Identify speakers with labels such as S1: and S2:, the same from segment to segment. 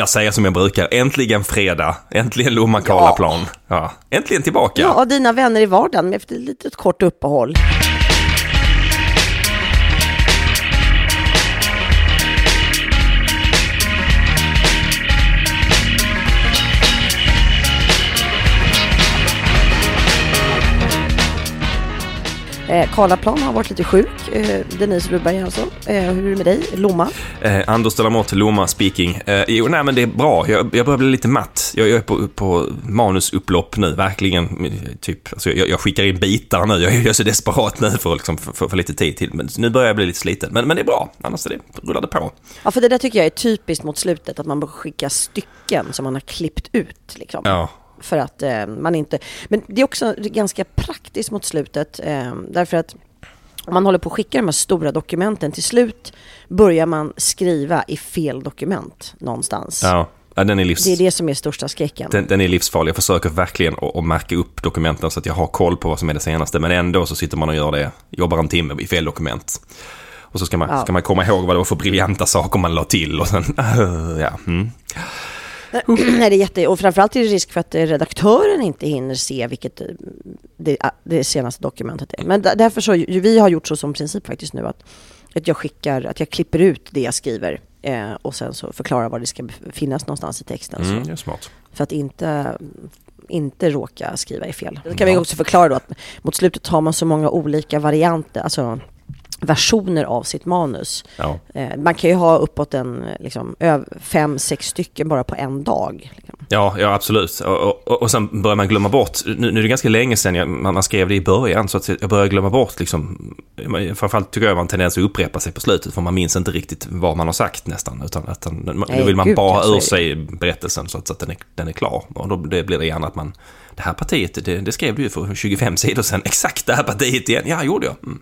S1: Jag säger som jag brukar, äntligen fredag, äntligen Lomma Karlaplan. Ja. Äntligen tillbaka.
S2: Ja, och dina vänner i vardagen efter ett litet kort uppehåll. Eh, Karlaplan har varit lite sjuk. Eh, Denise Rubberg alltså. Eh, hur är det med dig? Lomma?
S1: Eh, Anders Delamotte, Lomma speaking. Eh, jo, nej men det är bra. Jag, jag börjar bli lite matt. Jag, jag är på, på manusupplopp nu, verkligen. Typ, alltså jag, jag skickar in bitar nu. Jag, jag är så desperat nu för att liksom, för, för, för lite tid till. Men nu börjar jag bli lite sliten. Men, men det är bra. Annars är det, rullar det på.
S2: Ja, för det där tycker jag är typiskt mot slutet, att man börjar skicka stycken som man har klippt ut. Liksom.
S1: Ja.
S2: För att eh, man inte... Men det är också ganska praktiskt mot slutet, eh, därför att om man håller på att skicka de här stora dokumenten, till slut börjar man skriva i fel dokument någonstans.
S1: Ja. Ja, den är, livs...
S2: Det är det som är största skräcken.
S1: den, den är livsfarlig. Jag försöker verkligen att, att märka upp dokumenten så att jag har koll på vad som är det senaste. Men ändå så sitter man och gör det, jobbar en timme i fel dokument. Och så ska man,
S2: Ja.
S1: ska man komma ihåg vad det var för briljanta saker man la till och sen, ja. Mm.
S2: Nej, det är jätte... Och framförallt är det risk för att eh, redaktören inte hinner se vilket eh, det, ah, det senaste dokumentet är. Men där- därför så, vi har gjort så som princip faktiskt nu att, att jag skickar, att jag klipper ut det jag skriver eh, och sen så förklarar var det ska finnas någonstans i texten.
S1: Mm,
S2: Så,
S1: det är smart.
S2: för att inte, inte råka skriva i fel. Då kan vi också förklara då att mot slutet har man så många olika varianter, alltså versioner av sitt manus.
S1: Ja.
S2: Eh, man kan ju ha uppåt en, liksom, fem, sex stycken bara på en dag. Liksom.
S1: Ja, ja absolut. Och, och, och sen börjar man glömma bort, nu, nu är det ganska länge sedan jag, man, man skrev det i början, så att jag börjar glömma bort liksom, framförallt tycker jag man tendens att upprepa sig på slutet, för man minns inte riktigt vad man har sagt nästan, utan, utan nu
S2: Nej,
S1: vill man
S2: gud,
S1: bara ur sig berättelsen så att, så att den, är, den är klar. Och då det blir det gärna att man, det här partiet, det, det skrev du ju för 25 sidor sedan, exakt det här partiet igen, ja, gjorde jag. Mm.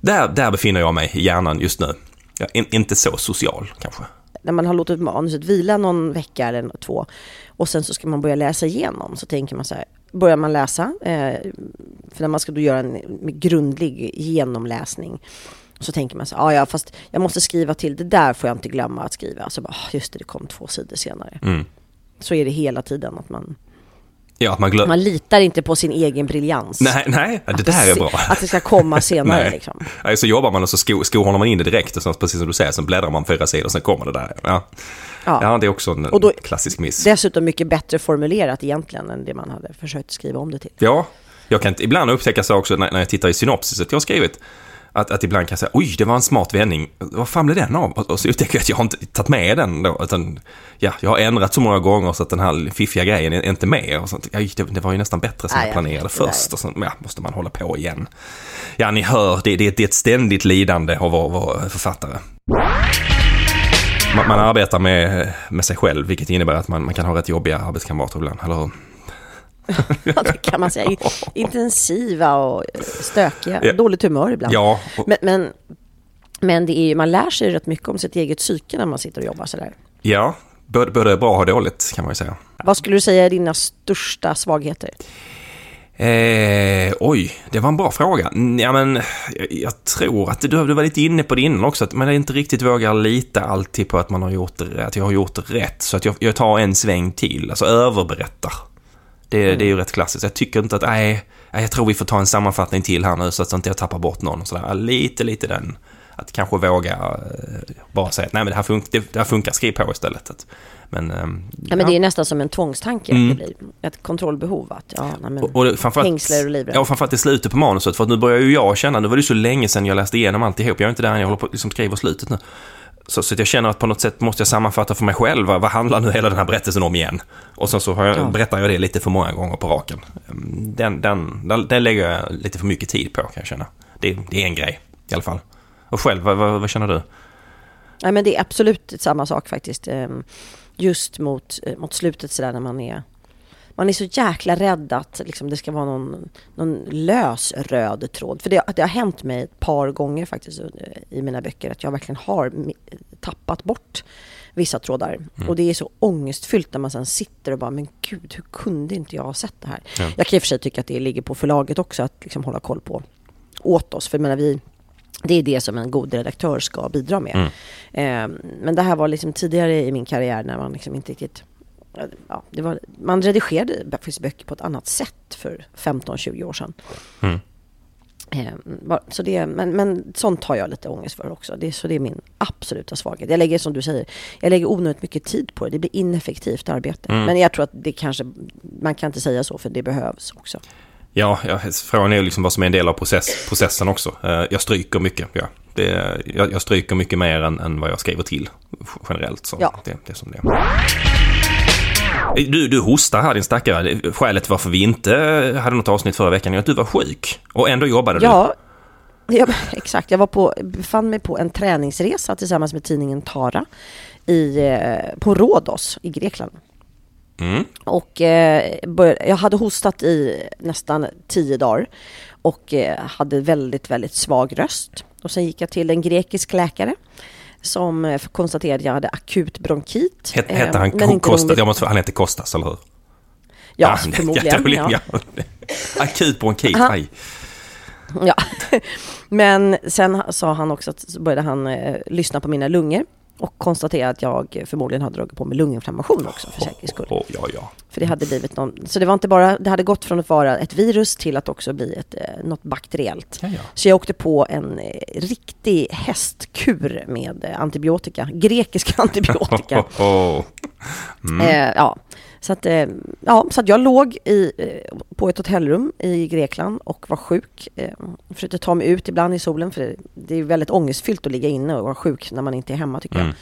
S1: Där, där befinner jag mig i hjärnan just nu. Jag är inte så social kanske.
S2: När man har låtit manuset vila någon vecka eller två och sen så ska man börja läsa igenom så tänker man så här, börjar man läsa, eh, för när man ska då göra en grundlig genomläsning så tänker man så här, "Ah, ja fast jag måste skriva till, det där får jag inte glömma att skriva. Så bara, "Ah, just det, det kom två sidor senare.
S1: Mm.
S2: Så är det hela tiden, att man,
S1: Ja, man glömmer.
S2: man litar inte på sin egen briljans.
S1: Nej, nej, det där är bra.
S2: Att det ska komma senare
S1: Nej.
S2: liksom.
S1: Nej, så jobbar man och så sko, skohornar man in det direkt och sen, precis som du säger, sen bläddrar man fyra sidor och sen kommer det där. Ja,
S2: Ja.
S1: ja det är också en
S2: Och då-
S1: klassisk miss.
S2: Dessutom mycket bättre formulerat egentligen än det man hade försökt skriva om det till.
S1: Ja, jag kan ibland upptäcka så också när, när jag tittar i synopsiset jag har skrivit. Att, att ibland kan jag säga, oj, det var en smart vändning. Vad fan blev den av? Och, och så upptäcker jag att jag har inte tagit med den då. Utan, ja, jag har ändrat så många gånger så att den här fiffiga grejen är, inte med. Och sånt. Oj, det, det var ju nästan bättre som
S2: Nej,
S1: jag planerade först. Och så ja, måste man hålla på igen. Ja, ni hör, det, det, det är ett ständigt lidande att vara, vara författare. Man, man arbetar med, med sig själv, vilket innebär att man, man kan ha rätt jobbiga arbetskamrater ibland, eller hur?
S2: Ja, det kan man säga. Intensiva och stökiga.
S1: Ja.
S2: Dåligt humör ibland.
S1: Ja,
S2: Men, men, men det är, man lär sig rätt mycket om sitt eget psyke när man sitter och jobbar sådär.
S1: Ja, både, både bra och dåligt kan man ju säga.
S2: Vad skulle du säga är dina största svagheter?
S1: Eh, oj, det var en bra fråga. Ja, men jag, jag tror att du, du var lite inne på det innan också, att man inte riktigt vågar lita alltid på att man har gjort det, att jag har gjort rätt. Så att jag, jag tar en sväng till, alltså överberättar. Det, det är ju rätt klassiskt. Jag tycker inte att, nej, jag tror vi får ta en sammanfattning till här nu så att inte jag tappar bort någon. Och sådär. Lite, lite den att kanske våga eh, bara säga att nej men det här, fun det, det här funkar, skriv på istället. Att, men, ehm,
S2: Ja, men det är nästan som en tvångstanke.
S1: Mm.
S2: Blir ett kontrollbehov. Att, ja, nej, men,
S1: Och, och det- framförallt,
S2: och livrem.
S1: Ja, framförallt i slutet på manuset. För att nu börjar ju jag känna, nu var det så länge sedan jag läste igenom alltihop. Jag är inte där än, jag håller på att liksom skriva slutet nu. Så, så att jag känner att på något sätt måste jag sammanfatta för mig själv. Vad, vad handlar nu hela den här berättelsen om igen? Och sen så har jag,
S2: Ja.
S1: berättar jag det lite för många gånger på raken. Mm, Den, den, den, den lägger jag lite för mycket tid på kan jag känna. Det, det är en grej i alla fall. Och själv, vad, vad, vad känner du?
S2: Nej, men det är absolut samma sak faktiskt. Ehm, Just mot, eh, mot slutet sådär när man är man är så jäkla rädd att liksom, det ska vara någon, någon lös röd tråd. För det, det har hänt mig ett par gånger faktiskt i mina böcker att jag verkligen har tappat bort vissa trådar. Och det är så ångestfyllt när man sen sitter och bara, men gud, hur kunde inte jag ha sett det här?
S1: Ja.
S2: Jag kan i och för sig tycka att det ligger på förlaget också att liksom hålla koll på åt oss. För menar, vi, det är det som en god redaktör ska bidra med. Eh, men det här var liksom tidigare i min karriär när man liksom inte riktigt... Ja, det var, man redigerade faktiskt böcker på ett annat sätt för 15-20 år sedan.
S1: Mm.
S2: Eh, var- så det, men, men sånt har jag lite ångest för också. Det, så det är min absoluta svaghet. Jag lägger, som du säger, jag lägger onödigt mycket tid på det. Det blir ineffektivt arbete.
S1: Mm.
S2: Men jag tror att det kanske, man kan inte säga så för det behövs också.
S1: Ja, ja, frågan är ju liksom vad som är en del av process, processen också. Eh, Jag stryker mycket, ja. Det, jag, jag stryker mycket mer än, än vad jag skriver till generellt. Så
S2: Ja.
S1: det, det är som det är. Du, du hostar här din stackare. Skälet varför vi inte hade något avsnitt förra veckan är att du var sjuk. Och ändå jobbade
S2: Ja, ja, exakt. Jag var på, befann mig på en träningsresa tillsammans med tidningen Tara i, eh, på Rhodos i Grekland.
S1: du. Mm.
S2: Och eh, jag hade hostat i nästan tio dagar och eh, hade väldigt, väldigt svag röst. Och sen gick jag till en grekisk läkare som eh, konstaterade att jag hade akut bronkit.
S1: Het,
S2: Eh,
S1: hette han
S2: men inte
S1: Kostas? Jag måste, han heter Kostas, eller hur?
S2: Ja,
S1: Ah,
S2: förmodligen. Ja.
S1: Akut bronkit,
S2: Aha.
S1: aj.
S2: Ja. Men sen sa han också att så började han eh, lyssna på mina lungor och konstaterade att jag förmodligen hade dragit på mig lunginflammation också för säkerhets skull.
S1: Oh, ja, ja.
S2: För det hade blivit någon, så det var inte bara, det hade gått från att vara ett virus till att också bli ett, eh, något bakteriellt.
S1: Ja, ja.
S2: Så jag åkte på en eh, riktig hästkur med eh, antibiotika, grekisk antibiotika.
S1: Oh, oh.
S2: Eh, ja. Så, att, eh, ja, så att jag låg i, eh, på ett hotellrum i Grekland och var sjuk. Eh, försökte ta mig ut ibland i solen för det, är väldigt ångestfyllt att ligga inne och vara sjuk när man inte är hemma tycker
S1: Mm.
S2: jag.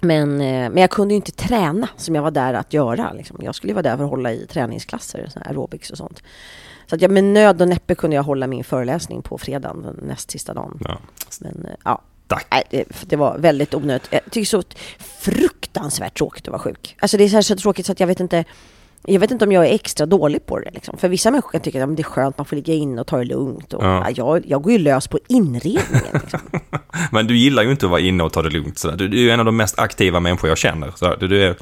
S2: Men, men jag kunde ju inte träna som jag var där att göra. Liksom. Jag skulle ju vara där för att hålla i träningsklasser, aerobics och sånt. Så att jag med nöd och näppe kunde jag hålla min föreläsning på fredagen, den näst sista dagen.
S1: ja.
S2: Men ja,
S1: Tack.
S2: Det var väldigt onödigt. Jag tycker så fruktansvärt tråkigt att vara sjuk. Alltså det är så, så tråkigt så att jag vet inte jag vet inte om jag är extra dålig på det. Liksom. För vissa människor kan tycka att det är skönt, man får ligga inne och ta det lugnt. Och,
S1: Ja.
S2: ja. jag, jag går ju lös på inredningen. Liksom.
S1: Men du gillar ju inte att vara inne och ta det lugnt sådär. Du, du är en av de mest aktiva människor jag känner. Du, du är...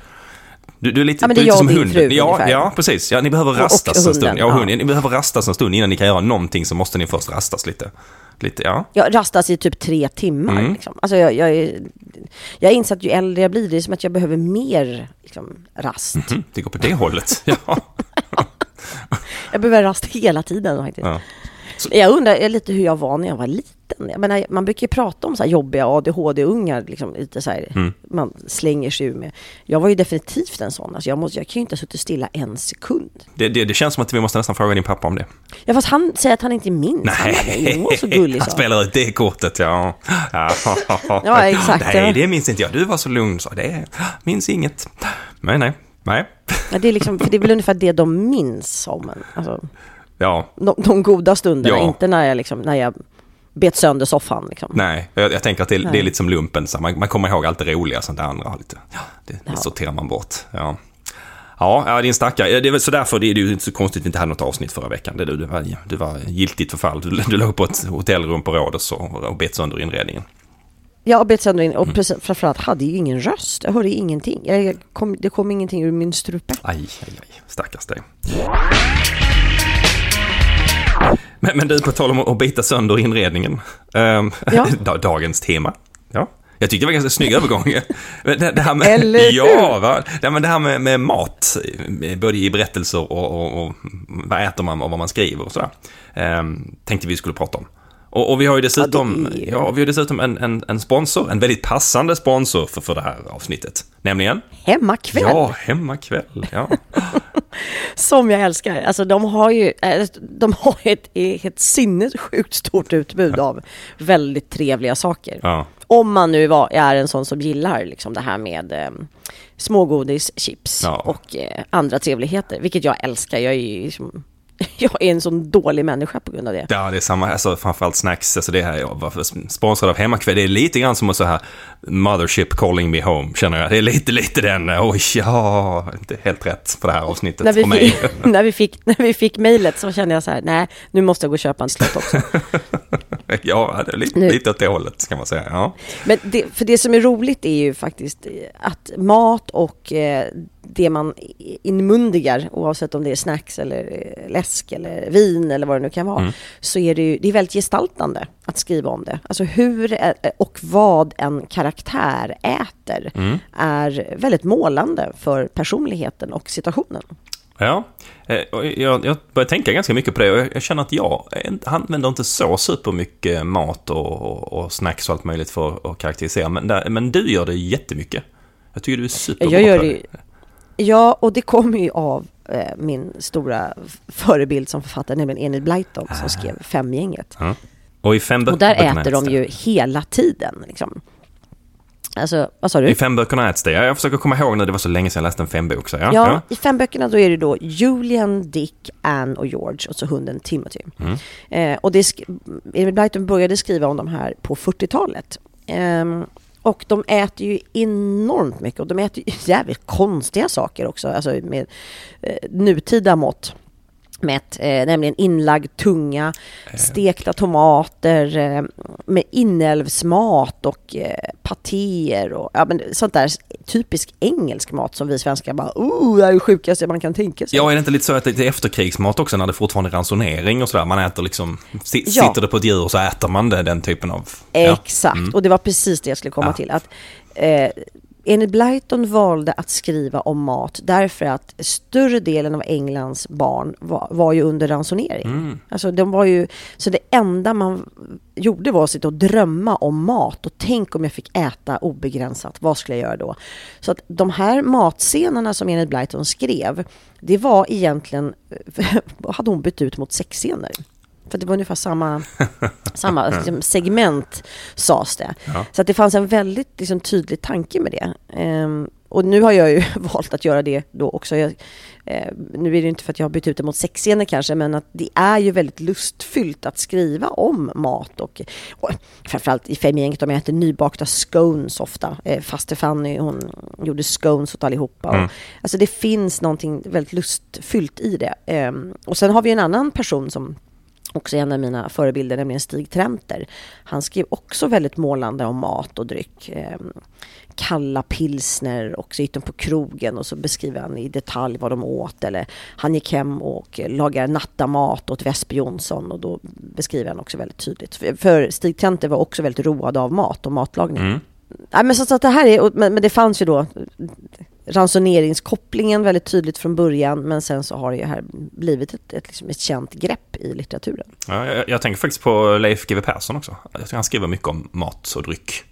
S1: Du, du är lite,
S2: Ja,
S1: du
S2: är
S1: lite som
S2: och
S1: hunden.
S2: fru
S1: ja,
S2: ungefär.
S1: ja, precis. Ja, ni behöver
S2: Och-
S1: rastas
S2: och
S1: en stund.
S2: hunden,
S1: Ja, och
S2: ja.
S1: hunden. Ni behöver rastas en stund. Innan ni kan göra någonting så måste ni först rastas lite. Lite, ja.
S2: Jag rastas i typ tre timmar.
S1: Mm.
S2: Liksom. Alltså jag, jag, är- jag insett att ju äldre jag blir, det är som att jag behöver mer liksom, rast.
S1: Mm, det går på det hållet. Ja.
S2: Jag behöver rast hela tiden faktiskt.
S1: Ja.
S2: Jag undrar lite hur jag var när jag var liten. Jag menar, man brukar ju prata om så jobbiga ADHD-ungar, liksom, lite så här,
S1: Mm.
S2: man slänger sig ur med. Jag var ju definitivt en sån. Alltså jag, måste, jag kan ju inte ha suttit stilla en sekund.
S1: Det, det, det känns som att vi måste nästan fråga din pappa om det.
S2: Ja, fast han säger att han inte minns. Han "Nej, var så gullig.
S1: han
S2: han."
S1: spelar ut det kortet, ja. Ja,
S2: Ja, exakt.
S1: Nej, det minns inte jag. Du var så lugn, så det minns inget. Nej, nej, nej.
S2: Ja, det, är liksom, för det är väl ungefär det de minns om en. Alltså,
S1: Ja,
S2: de, de goda stunderna,
S1: Ja.
S2: inte när jag, liksom, när jag bet sönder soffan. Liksom.
S1: nej. Jag, jag tänker att det, det är lite som lumpen. Så man, man kommer ihåg allt det roliga, sånt det andra lite, ja, det, det
S2: Ja.
S1: sorterar man bort. Ja. Ja, ja, din stackare. Ja, Det är så därför det är ju inte så konstigt att vi inte hade något avsnitt förra veckan. Det, du, du, var, du var giltigt förfall. Du, du låg på ett hotellrum på Rhodos och, och bet sönder inredningen.
S2: Jag bet sönder in
S1: Mm.
S2: och precis, framförallt hade ju ingen röst. Jag hörde ingenting. Jag kom, det kom ingenting ur min strupe.
S1: Aj, aj, aj. Stackars dig. Men, men du, på tal om att bita sönder inredningen. ehm,
S2: Ja.
S1: da- dagens tema. Ja. Jag tyckte det var ganska snygg övergång. Det, det här med,
S2: Eller?
S1: Ja, va? Det, men det här med, med mat, både i berättelser och, och, och vad äter man och vad man skriver och sådär. Um, tänkte vi skulle prata om. Och, och vi har ju dessutom,
S2: Ja, är
S1: ja, vi har dessutom en, en, en sponsor, en väldigt passande sponsor för, för det här avsnittet. Nämligen?
S2: Hemmakväll,
S1: Ja, Hemmakväll. Ja.
S2: som jag älskar. Alltså de har ju eh, de har ett, ett sinnessjukt stort utbud av väldigt trevliga saker.
S1: ja.
S2: Om man nu var, är en sån som gillar liksom det här med eh, smågodis, chips
S1: Ja.
S2: och eh, andra trevligheter, vilket jag älskar. Jag är ju liksom, jag är en sån dålig människa på grund av det.
S1: Ja, det är samma, alltså framförallt snacks, alltså det här, jag var sponsrad av Hemmakväll, det är lite grann som att så här Mothership calling me home, känner jag. Det är lite, lite den, oj, ja, inte helt rätt för det här avsnittet
S2: När vi,
S1: för mig.
S2: fick, när, vi fick, när vi fick mejlet så kände jag så här, nej, nu måste jag gå och köpa en slut också.
S1: ja, det är lite,
S2: Nu-
S1: lite åt det hållet, kan man säga. Ja.
S2: Men det, för det som är roligt är ju faktiskt att mat och eh, det man inmundigar, oavsett om det är snacks eller eh, läsk eller vin eller vad det nu kan vara, så är det ju det är väldigt gestaltande att skriva om det. Alltså hur eh, och vad en karaktär äter är väldigt målande för personligheten och situationen.
S1: Ja, eh, jag, jag börjar tänka ganska mycket på det och jag, känner att jag inte- använder inte så supermycket mat och, och, och snacks och allt möjligt för att karaktärisera. Men, där, men du gör det jättemycket. Jag tycker du är superbra
S2: Jag gör det Ja, och det kommer ju av eh, min stora förebild som författare, nämligen Enid Blyton som skrev Femgänget.
S1: Ja. Och i fem
S2: Och där äter de ju hela tiden. Liksom. Alltså, vad sa du?
S1: I fem böckerna äts det. Ja, Jag försöker komma ihåg nu, det var så länge sedan jag läste en fembok. Ja,
S2: Ja, i fem böckerna då är det då Julian, Dick, Anne och George och så hunden Timothy.
S1: Mm.
S2: Eh, och det Emil Blyton började skriva om de här på 40-talet. Ehm, och de äter ju enormt mycket och de äter ju jävligt konstiga saker också, alltså med eh, nutida mått mätt, eh, nämligen inlagd tunga, stekta tomater, eh, med inälvsmat och eh, patéer och ja, men sånt där typisk engelsk mat som vi svenskar bara oh, det är det sjukaste man kan tänka sig.
S1: Ja, är det inte lite så att det är efterkrigsmat också när det fortfarande är ransonering och sådär? Man äter liksom, si-
S2: Ja.
S1: sitter det på ett djur så äter man det, den typen av... ja.
S2: Exakt, och det var precis det jag skulle komma
S1: Ja.
S2: till. Att, eh, Enid Blyton valde att skriva om mat därför att större delen av Englands barn var, var ju under ransonering. Alltså de var ju, så det enda man gjorde var att sitta och drömma om mat och tänk om jag fick äta obegränsat, vad skulle jag göra då? Så att de här matscenerna som Enid Blyton skrev, det var egentligen, hade hon bytt ut mot sexscener. För det var ungefär samma, samma liksom, segment sades det. Så att det fanns en väldigt liksom, tydlig tanke med det. Ehm, och nu har jag ju valt att göra det då också. Jag, eh, nu är det inte för att jag har bytt ut det mot sexscener kanske, men att det är ju väldigt lustfyllt att skriva om mat och, och framförallt i Femgänget, de äter nybakta scones ofta. Eh, Faster Fanny, hon gjorde scones åt allihopa. Och, alltså det finns någonting väldigt lustfyllt i det. Ehm, och sen har vi en annan person som också en av mina förebilder, nämligen Stig Trenter. Han skrev också väldigt målande om mat och dryck. Eh, kalla pilsner och så gick de på krogen och så beskriver han i detalj vad de åt. Eller han gick hem och lagade nattamat åt Vesper Jonsson och då beskriver han också väldigt tydligt. För, Stig Trenter var också väldigt road av mat och matlagning. Nej, men så, så att det här är, men, men det fanns ju då ransoneringskopplingen väldigt tydligt från början men sen så har det ju här blivit ett, ett, liksom ett känt grepp i litteraturen.
S1: Ja, jag, jag tänker faktiskt på Leif GW Persson också. Jag tycker han skriver mycket om mat och dryck.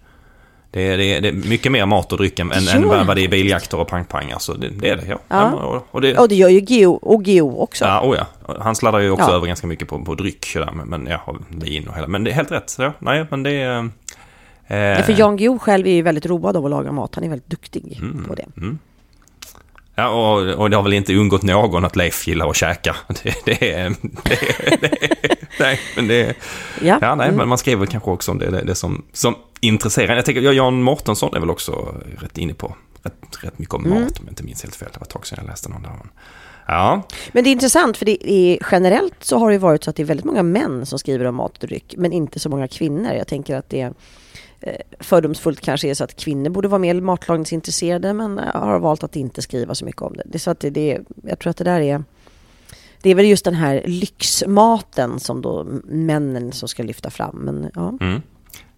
S1: Det är, det är, det är mycket mer mat och dryck än, än
S2: Jo.
S1: vad det är biljakter och pang-pang. Alltså, det, det är det, ja.
S2: Ja.
S1: och, och det,
S2: Och det gör ju Geo och Geo också.
S1: Ja, oh ja. Han sladdar ju också
S2: Ja.
S1: över ganska mycket på, på dryck sådär, men, ja, vin och hela. Men det är helt rätt. Ja, nej, men det är... Eh,
S2: Ja, för Jan Guillou själv är ju väldigt road av att laga mat. Han är väldigt duktig på det.
S1: Ja, och, och det har väl inte undgått någon att Leif gillar att käka. Det, det, är, det, det, Nej, men det.
S2: Ja.
S1: Ja, nej,
S2: Mm.
S1: men man skriver kanske också om det, det, det som, som intresserar. Jag tänker, ja, Jan Mårtensson är väl också rätt inne på rätt, rätt mycket om
S2: Mm.
S1: mat, om jag inte minns helt fel. Det var ett tag sedan jag läste någon där. Ja,
S2: Men det är intressant för det är, generellt så har det varit så att det är väldigt många män som skriver om mat och dryck men inte så många kvinnor. Jag tänker att det Eh, fördomsfullt kanske är så att kvinnor borde vara mer matlagningsintresserade men eh, har valt att inte skriva så mycket om det. Det är så att det, det jag tror att det där är det är väl just den här lyxmaten som då männen som ska lyfta fram. Men ja,
S1: mm.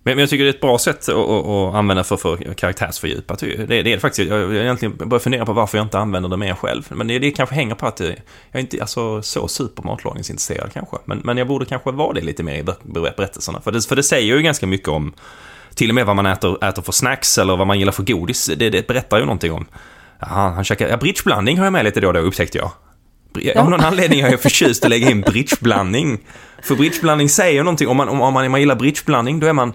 S1: Men, jag tycker det är ett bra sätt att, att använda för, för karaktärsfördjupa. Det, det är det faktiskt. Jag, jag egentligen börjar fundera på varför jag inte använder det mer själv. Men det, det kanske hänger på att eh, jag är inte alltså, så supermatlagningsintresserad kanske. Men, men jag borde kanske vara det lite mer i berättelserna. För det, för det säger ju ganska mycket om till och med vad man äter, äter för snacks eller vad man gillar för godis. Det, det berättar ju någonting om. Aha, han käkar, ja, bridgeblandning har jag med lite då och då upptäckte jag. Ja. Av någon anledning är jag förtjust att lägga in bridgeblandning. För bridgeblandning säger någonting, om man, om man, om man gillar bridgeblandning då är man,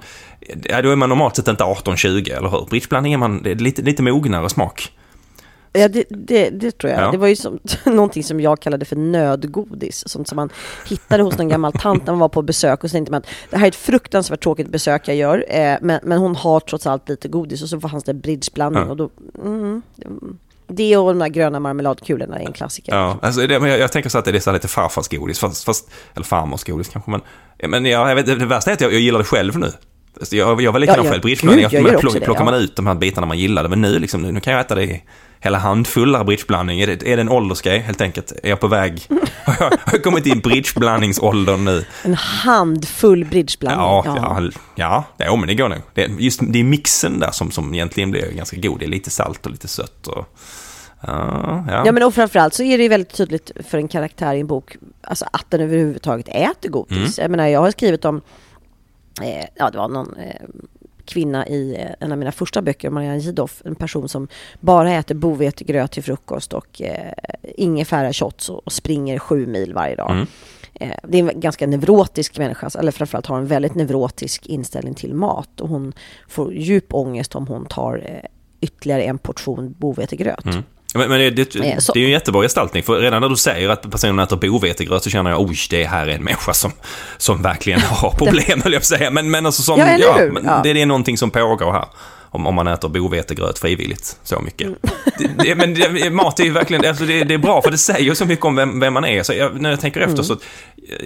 S1: ja, då är man normalt sett inte 18-20, eller hur? Bridgeblandning är man det är lite, lite mognare smak.
S2: Ja, det, det, det, tror jag. Ja. Det var ju som, någonting som jag kallade för nödgodis. Sånt som man hittade hos en gammal tant när man var på besök och så tänkte man att det här är ett fruktansvärt tråkigt besök jag gör, eh, men, men hon har trots allt lite godis och så fanns det bridgeblandning ja. och då, mm, det och de där gröna marmeladkulorna är en klassiker.
S1: Ja, alltså det, men jag, jag tänker så att det är så lite farfars godis, fast, fast, eller farmors godis kanske. Men, men jag, jag vet, det värsta är att jag, jag gillar det själv nu. Alltså, jag, jag var likadan ja, själv, bridgeblandning. Plockar, man ut de här bitarna man gillade. Men nu, liksom, nu kan jag äta det i hela handfullar bridgeblandning. Är det, är det en åldersgrej helt enkelt? Är jag på väg? har jag kommit in bridgeblandningsåldern nu?
S2: En handfull bridgeblandning?
S1: Ja, ja. ja, ja, ja men det går nog. Det, just, det är mixen där som, som egentligen blir ganska god. Det är lite salt och lite sött. Och,
S2: Ja, ja. ja, men och framförallt så är det ju väldigt tydligt för en karaktär i en bok alltså att den överhuvudtaget äter godis. Mm. Jag menar, jag har skrivit om, eh, ja det var någon eh, kvinna i eh, en av mina första böcker, Marianne Jidoff, en person som bara äter bovetegröt till frukost och eh, ingefära shots och, och springer sju mil varje dag. Mm. Eh, det är en ganska neurotisk människa, eller framförallt har en väldigt neurotisk inställning till mat och hon får djup ångest om hon tar eh, ytterligare en portion bovetegröt. Mm.
S1: Men, men det, det, det, är ju en jättebra gestaltning. För redan när du säger att personen äter bovetegröt så känner jag, oj, det här är en människa som, som verkligen har problem, höll jag på att säga. Men, men alltså som, ja, ja, men ja. Det, det är någonting som pågår här om, om man äter bovetegröt frivilligt så mycket. Mm. Det, det, men det, mat är ju verkligen, alltså det, det, är bra för det säger så mycket om vem, vem man är. Så jag, när jag tänker efter mm. så,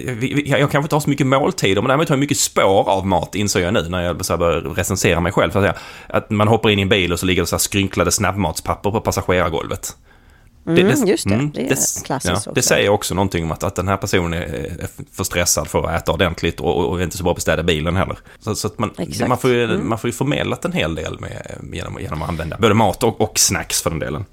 S1: jag, jag, jag kanske inte har så mycket måltider, men däremot har jag mycket spår av mat, inser jag nu när jag så börjar recensera mig själv. Så att, säga. att man hoppar in i en bil och så ligger det så här skrynklade snabbmatspapper på passagerargolvet.
S2: Det, mm, just det, mm, det är klassiskt
S1: ja, Det säger också någonting om att, att den här personen är för stressad för att äta ordentligt och, och inte så bra på att städa bilen heller. Så, så att man, man, får ju, mm. man får ju förmedlat en hel del med, genom, genom att använda både mat och, och snacks för den delen.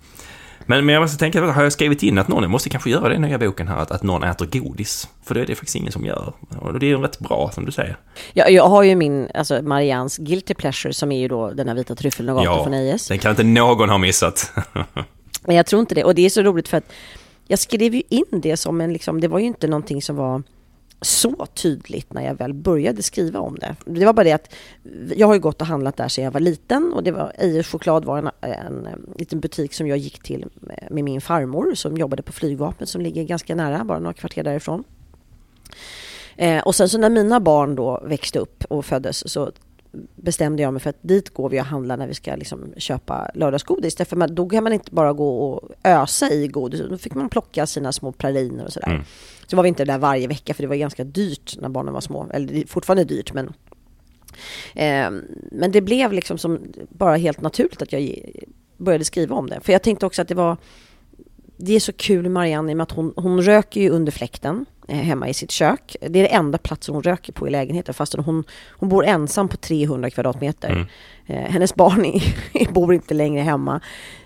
S1: Men, men jag måste tänka, har jag skrivit in att någon, jag måste kanske göra det i nya boken här, att, att någon äter godis? För det är det faktiskt ingen som gör. Och det är ju rätt bra, som du säger.
S2: Ja, jag har ju min, alltså Marians Guilty Pleasure, som är ju då den här vita tryffeln och ja, från Ejes.
S1: den kan inte någon ha missat.
S2: Men jag tror inte det. Och det är så roligt för att jag skrev ju in det som en, liksom, det var ju inte någonting som var så tydligt när jag väl började skriva om det. Det var bara det att jag har ju gått och handlat där sedan jag var liten och det var Eijers choklad var en, en, en, liten butik som jag gick till med min farmor som jobbade på flygvapnet som ligger ganska nära, bara några kvarter därifrån. Eh, och sen så när mina barn då växte upp och föddes så bestämde jag mig för att dit går vi och handlar när vi ska liksom köpa lördagsgodis. Därför man, då kan man inte bara gå och ösa i godis, då fick man plocka sina små praliner och sådär. Mm. Så var vi inte där varje vecka för det var ganska dyrt när barnen var små. Eller det är fortfarande dyrt men eh, Men det blev liksom som bara helt naturligt att jag började skriva om det. För jag tänkte också att det var det är så kul Marianne i och med att hon, hon röker ju under fläkten hemma i sitt kök. Det är det enda platsen hon röker på i lägenheten fastän hon, hon bor ensam på 300 kvadratmeter. Mm. Eh, hennes barn är, bor inte längre hemma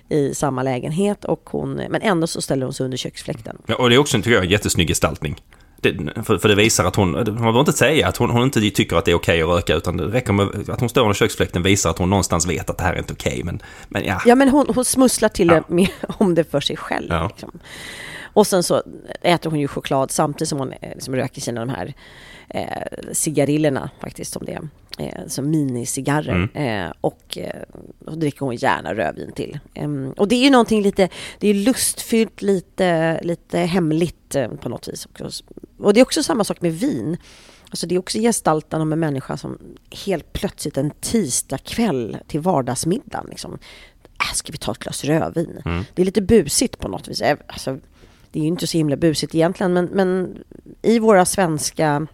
S2: i samma lägenhet och hon, men ändå så ställer hon sig under köksfläkten.
S1: Ja, och det är också en jättesnygg gestaltning. Det, för, för, det visar att hon, man behöver inte säga att hon, hon inte tycker att det är okej att röka utan det räcker med att hon står under köksfläkten visar att hon någonstans vet att det här är inte okej. Men, men ja.
S2: Ja men hon, hon smusslar till ja. med, om det för sig själv. Ja. Liksom. Och sen så äter hon ju choklad samtidigt som hon liksom röker sina de här eh, cigarillerna faktiskt som det är. Eh, som minicigarrer. Mm. Eh, och, eh, och dricker hon gärna rödvin till. Och det är ju någonting lite, det är lustfyllt, lite, lite hemligt eh, på något vis. Och det är också samma sak med vin. Alltså det är också gestaltan av en människa som helt plötsligt en tisdagkväll till vardagsmiddagen liksom, äh, ska vi ta ett glas rödvin? Mm. Det är lite busigt på något vis. Alltså, det är ju inte så himla busigt egentligen, men, men i våra svenska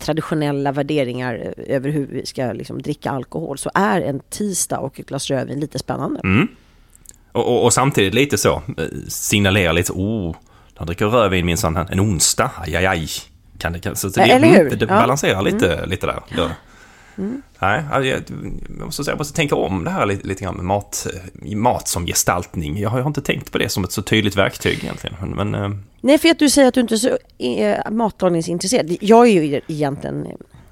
S2: traditionella värderingar över hur vi ska liksom dricka alkohol så är en tisdag och ett glas rödvin lite spännande.
S1: Mm. Och, och, och, samtidigt lite så, eh, signalera lite, oh, de dricker rödvin minsann en onsdag, aj, aj, aj. Kan det, kan, så det,
S2: Eller hur?
S1: Det, det balanserar lite, mm. lite där. Ja. Nej, alltså, jag, måste säga, jag måste tänka om det här lite, lite grann med mat, mat som gestaltning. Jag har, jag har inte tänkt på det som ett så tydligt verktyg egentligen. Men, men
S2: Nej, för att du säger att du inte är så eh, matlagningsintresserad. Jag är ju egentligen...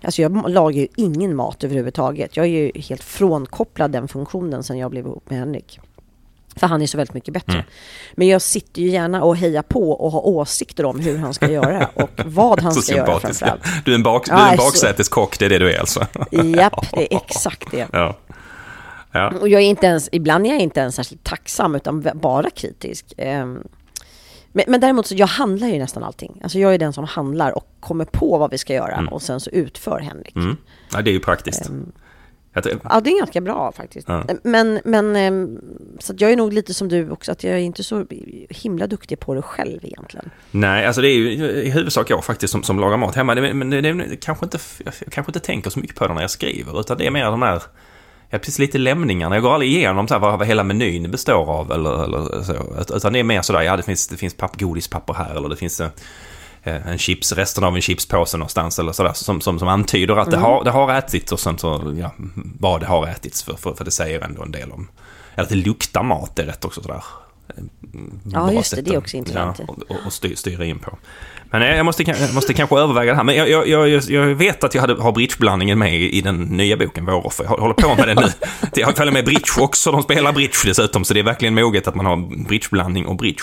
S2: Alltså jag lagar ju ingen mat överhuvudtaget. Jag är ju helt frånkopplad den funktionen sen jag blev ihop med Henrik. För han är så väldigt mycket bättre.
S1: Mm.
S2: Men jag sitter ju gärna och hejar på och har åsikter om hur han ska göra och vad han ska göra framförallt.
S1: Du är en, bak, du är
S2: Ja,
S1: en baksäteskock, det är det du är alltså?
S2: Japp, det är exakt det.
S1: Ja. Ja.
S2: Och jag är inte ens, ibland är jag inte ens särskilt tacksam utan bara kritisk. Ehm, Men, men däremot så, jag handlar ju nästan allting. Alltså jag är den som handlar och kommer på vad vi ska göra och sen så utför Henrik.
S1: Mm. ja, det är ju praktiskt. Tror-
S2: Ja, det är ganska bra faktiskt.
S1: Ja.
S2: Men, men ehm, så jag är nog lite som du också, att jag är inte så himla duktig på det själv egentligen.
S1: Nej, alltså det är ju i huvudsak jag faktiskt som, som lagar mat hemma. Det, men det, det, kanske inte, jag kanske inte tänker så mycket på det när jag skriver, utan det är mer de här Ja, precis lite lämningarna. Jag går aldrig igenom så här, vad, vad hela menyn består av eller, eller så. Utan det är mer sådär, ja det finns, det finns papp, godispapper här eller det finns eh, en chips, resten av en chipspåse någonstans eller sådär. Som, som, som antyder att det, har, det har ätits och sen så, ja, vad det har ätits. För, för, för det säger ändå en del om, eller att det luktar mat, är rätt också sådär. eh,
S2: Ja, just det, det är också intressant.
S1: Ja, och, och styr, styra in på. Men jag måste, jag måste kanske överväga det här. Men jag, jag, jag, vet att jag hade, har bridgeblandningen med i, i den nya boken Våroffer. Jag håller på med den nu. Jag följer med bridge också. De spelar bridge dessutom. Så det är verkligen moget att man har bridgeblandning och bridge.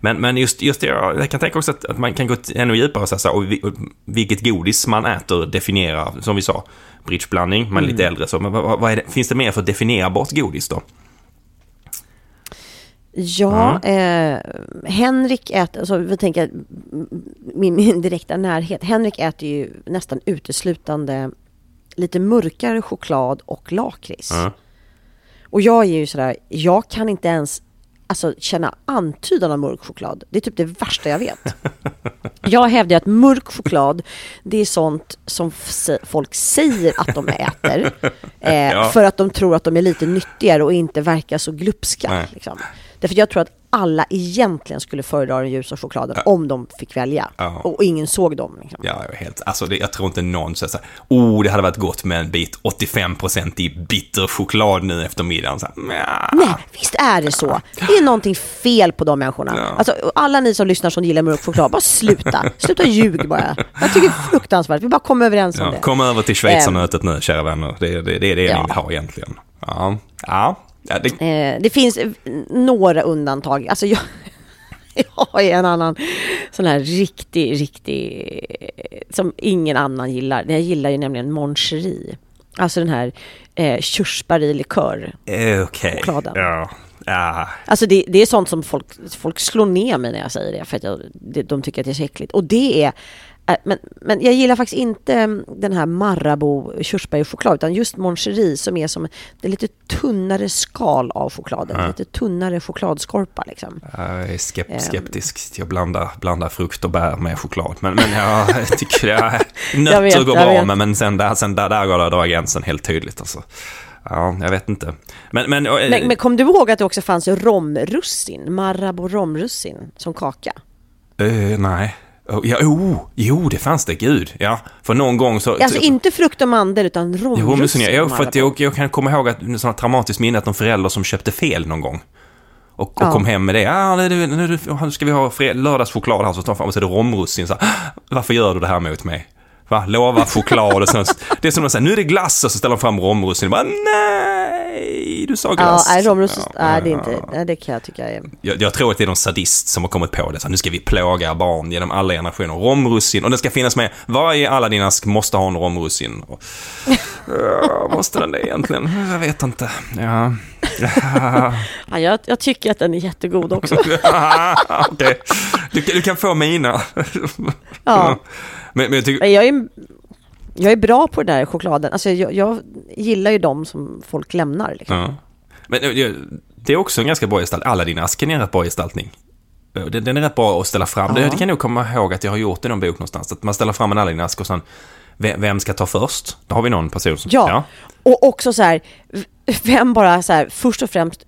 S1: Men, men just, just det, jag kan tänka också att, att man kan gå ännu djupare och säga och, och vilket godis man äter definierar, som vi sa, bridgeblandning, man är lite äldre så. Men vad, vad det, finns det mer för definierbart godis då?
S2: Ja, eh, Henrik äter, alltså vi tänker att min, min direkta närhet. Henrik äter ju nästan uteslutande lite mörkare choklad och lakrits.
S1: Ja.
S2: Och jag är ju sådär, jag kan inte ens alltså, känna antydan av mörk choklad. Det är typ det värsta jag vet. Jag hävdar att mörk choklad, det är sånt som folk säger att de äter. Eh,
S1: Ja.
S2: För att de tror att de är lite nyttigare och inte verkar så glupska. Liksom. Därför jag tror att alla egentligen skulle föredra den ljusa chokladen om de fick välja.
S1: Ja.
S2: Och ingen såg dem. Liksom.
S1: Ja, helt, alltså det, jag tror inte någon säger så här, oh, det hade varit gott med en bit 85% i bitter choklad nu efter middagen. Så här.
S2: Nej, visst är det så. Det är någonting fel på de människorna.
S1: Ja.
S2: Alltså, alla ni som lyssnar som gillar mörk choklad, bara sluta. Sluta ljug bara. Jag tycker det är fruktansvärt. Vi bara kommer överens om
S1: Ja,
S2: det.
S1: kom över till Schweizermötet nu, kära vänner. Det, det, det är det
S2: Ja.
S1: ni vill ha egentligen. Ja, ja. Ja det,
S2: Eh, det finns eh, några undantag. Alltså jag, jag har en annan sån här riktig, riktig, eh, som ingen annan gillar. Jag gillar ju nämligen Moncherie. Alltså den här eh, körsbär i likör.
S1: eh, okej.
S2: Chokladen.
S1: Ja.
S2: Alltså det, det är sånt som folk, folk slår ner mig när jag säger det, för att jag, de tycker att det är så äckligt. Och det är Men, men jag gillar faktiskt inte mm, den här Marabou körsbärschoklad utan just Mon Cherie som är som det är lite tunnare skal av chokladen. Lite tunnare chokladskorpa liksom.
S1: Jag är skep-
S2: Ehm.
S1: skeptisk till att blanda, blanda frukt och bär med choklad. Men, men jag tycker
S2: Jag
S1: nötter
S2: vet,
S1: går
S2: jag
S1: bra
S2: vet.
S1: med, men sen där, sen där, där går det att dra gränsen helt tydligt. Alltså. Ja, jag vet inte. Men, men, och,
S2: Men, men kom du ihåg att det också fanns romrussin? Marabou romrussin som kaka?
S1: eh, nej. Oh, ja, oh, jo, det fanns det, gud. Ja, för någon gång så...
S2: Alltså inte frukt och mandel utan
S1: Jo,
S2: romrussin.
S1: ja, för att jag, jag kan komma ihåg att ett sånt traumatiskt minne att någon förälder som köpte fel någon gång. Och, och
S2: Ja.
S1: kom hem med det. Ja, nu, nu, nu, ska vi ha lördagschoklad här. Så tar fram och så är det romrussin. Så, varför gör du det här mot mig? Va? Lova choklad och sånt. Det är som de säger, nu är det glass och så ställer de fram romrussin. Och bara, nej, du sa
S2: Ja,
S1: glass.
S2: nej, romrussin,
S1: Ja,
S2: nej, det är
S1: ja,
S2: inte,
S1: ja.
S2: nej, det kan jag tycka är...
S1: Jag, jag tror att det är någon sadist som har kommit på det. Så nu ska vi plåga barn genom alla generationer. Romrussin. Och den ska finnas med. Varje Aladdin-ask måste ha en romrussin. Och, Ja, måste den det egentligen? Jag vet inte. Ja.
S2: Ja, jag, jag tycker att den är jättegod också.
S1: Okej. Du, du kan få mina.
S2: Ja.
S1: Men, men jag tycker...
S2: Jag är, jag är bra på den där chokladen. Alltså jag, jag gillar ju dem som folk lämnar. Liksom.
S1: Ja. Men eh, det är också en ganska bra gestaltning. Aladdin-asken är en rätt bra gestaltning. Eh, Den, den är rätt bra att ställa fram. Det, det kan jag nog komma ihåg att jag har gjort i någon bok någonstans. Att man ställer fram en Aladdin-ask och sen, vem, vem ska ta först? Då har vi någon person som...
S2: Ja. och också så här, vem bara så här, först och främst,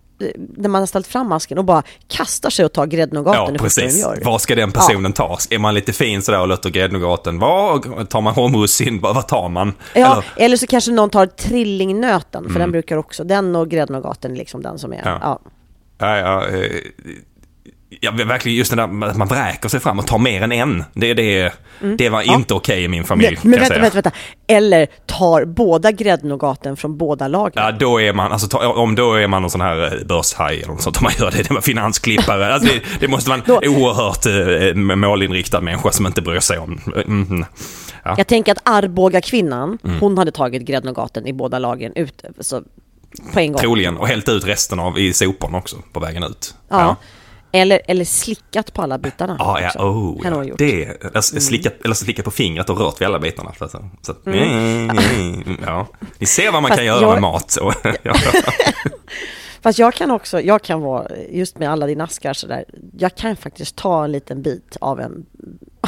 S2: när man har ställt fram asken och bara kastar sig och tar gräddnougaten
S1: Ja, precis. Vad ska den personen ta? Är man lite fin sådär och lötter gräddnougaten? Vad tar man romrussin? Vad tar man?
S2: Ja,
S1: Eller- Mm.
S2: eller så kanske någon tar trillingnöten, för den brukar också, den och gräddnougaten är liksom den som är,
S1: Ja.
S2: ja.
S1: Ja, ja, eh, ja, verkligen just det där att man vräker sig fram och tar mer än en. Det, det, det var inte okej i min familj, kan
S2: men vänta, vänta, vänta. Eller tar båda gräddnougaten från båda lagen.
S1: Ja, då är man, alltså ta- om då är man någon sån här eh, börshaj eller något sånt, om man gör det, det var finansklippare. Alltså, det, det måste vara en oerhört eh, målinriktad människa som inte bryr sig om... Mm, ja.
S2: Jag tänker att Arboga kvinnan,
S1: Mm.
S2: hon hade tagit gräddnougaten i båda lagen ut, så, på en gång.
S1: Troligen, och hällt ut resten av i soporna också på vägen ut.
S2: Ja. Eller, eller slickat på alla bitarna.
S1: Ja, ja, oh, ja.
S2: gjort.
S1: Det, eller, slickat, eller slickat på fingret och rört vid alla bitarna. Så, att- så, att- mm. ja. Ni ser vad man
S2: Fast
S1: kan göra
S2: jag-
S1: med mat. Ja.
S2: Fast jag kan också, jag kan vara, just med alla dina askar sådär, jag kan faktiskt ta en liten bit av en,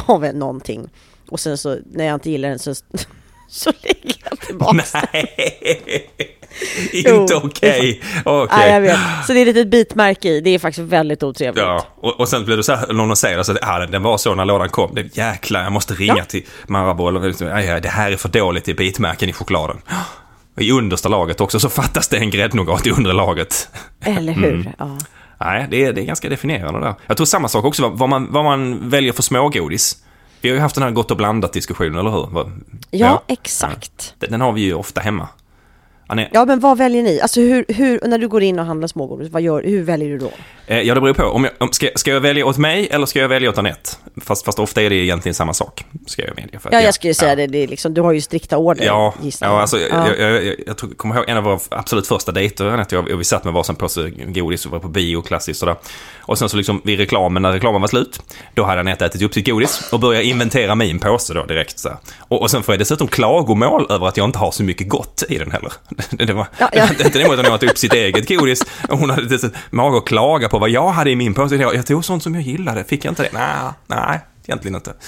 S2: av en någonting. Och sen så, när jag inte gillar den så, så lägger jag tillbaka.
S1: Nej, inte okej. Okej.
S2: Nej, jag vet. Så det är ett litet bitmärke i, det är faktiskt väldigt otrevligt.
S1: Ja, och, och sen blir du så här, någon säger alltså, ah, den- den var så när lådan kom. Det, jäklar, jag måste ringa
S2: Ja.
S1: till Marabou. eller liksom, "Aj, aj, Det här är för dåligt i bitmärken i chokladen. I understa laget också så fattas det en gräddnougat i undre laget.
S2: Eller hur?
S1: Mm.
S2: Ja.
S1: Nej, det är, det är ganska definierande där. Jag tror samma sak också, vad, man, vad man väljer för smågodis. Vi har ju haft den här gott och blandat diskussionen, eller hur? Vad-
S2: ja, exakt.
S1: Den, den har vi ju ofta hemma. Anne,
S2: Ja, men vad väljer ni? Alltså hur, hur när du går in och handlar smågodis, vad gör, hur väljer du då?
S1: Eh, Ja, det beror på. Om jag, om, ska, ska jag välja åt mig eller ska jag välja åt Anette? Fast, fast ofta är det egentligen samma sak, ska jag medge. För
S2: Ja,
S1: jag-
S2: jag skulle säga
S1: ja.
S2: det, det är liksom, du har ju strikta order,
S1: Ja, ja
S2: jag.
S1: alltså,
S2: Ja.
S1: Jag, jag, jag, jag kommer ihåg en av våra absolut första dejter, Anette och jag, vi satt med varsin påse godis och var på bio klassiskt sådär. Och sen så liksom vid reklamen, när reklamen var slut, då hade Anette ätit upp sitt godis och började inventera min påse då direkt. Så. Och, och sen får jag dessutom klagomål över att jag inte har så mycket gott i den heller. Det, var,
S2: Ja, ja.
S1: inte det mot att hon åt upp sitt eget godis. Hon hade mage att klaga på vad jag hade i min påse. Jag, tog sånt som jag gillade, fick jag inte det? Nej, nej, egentligen inte.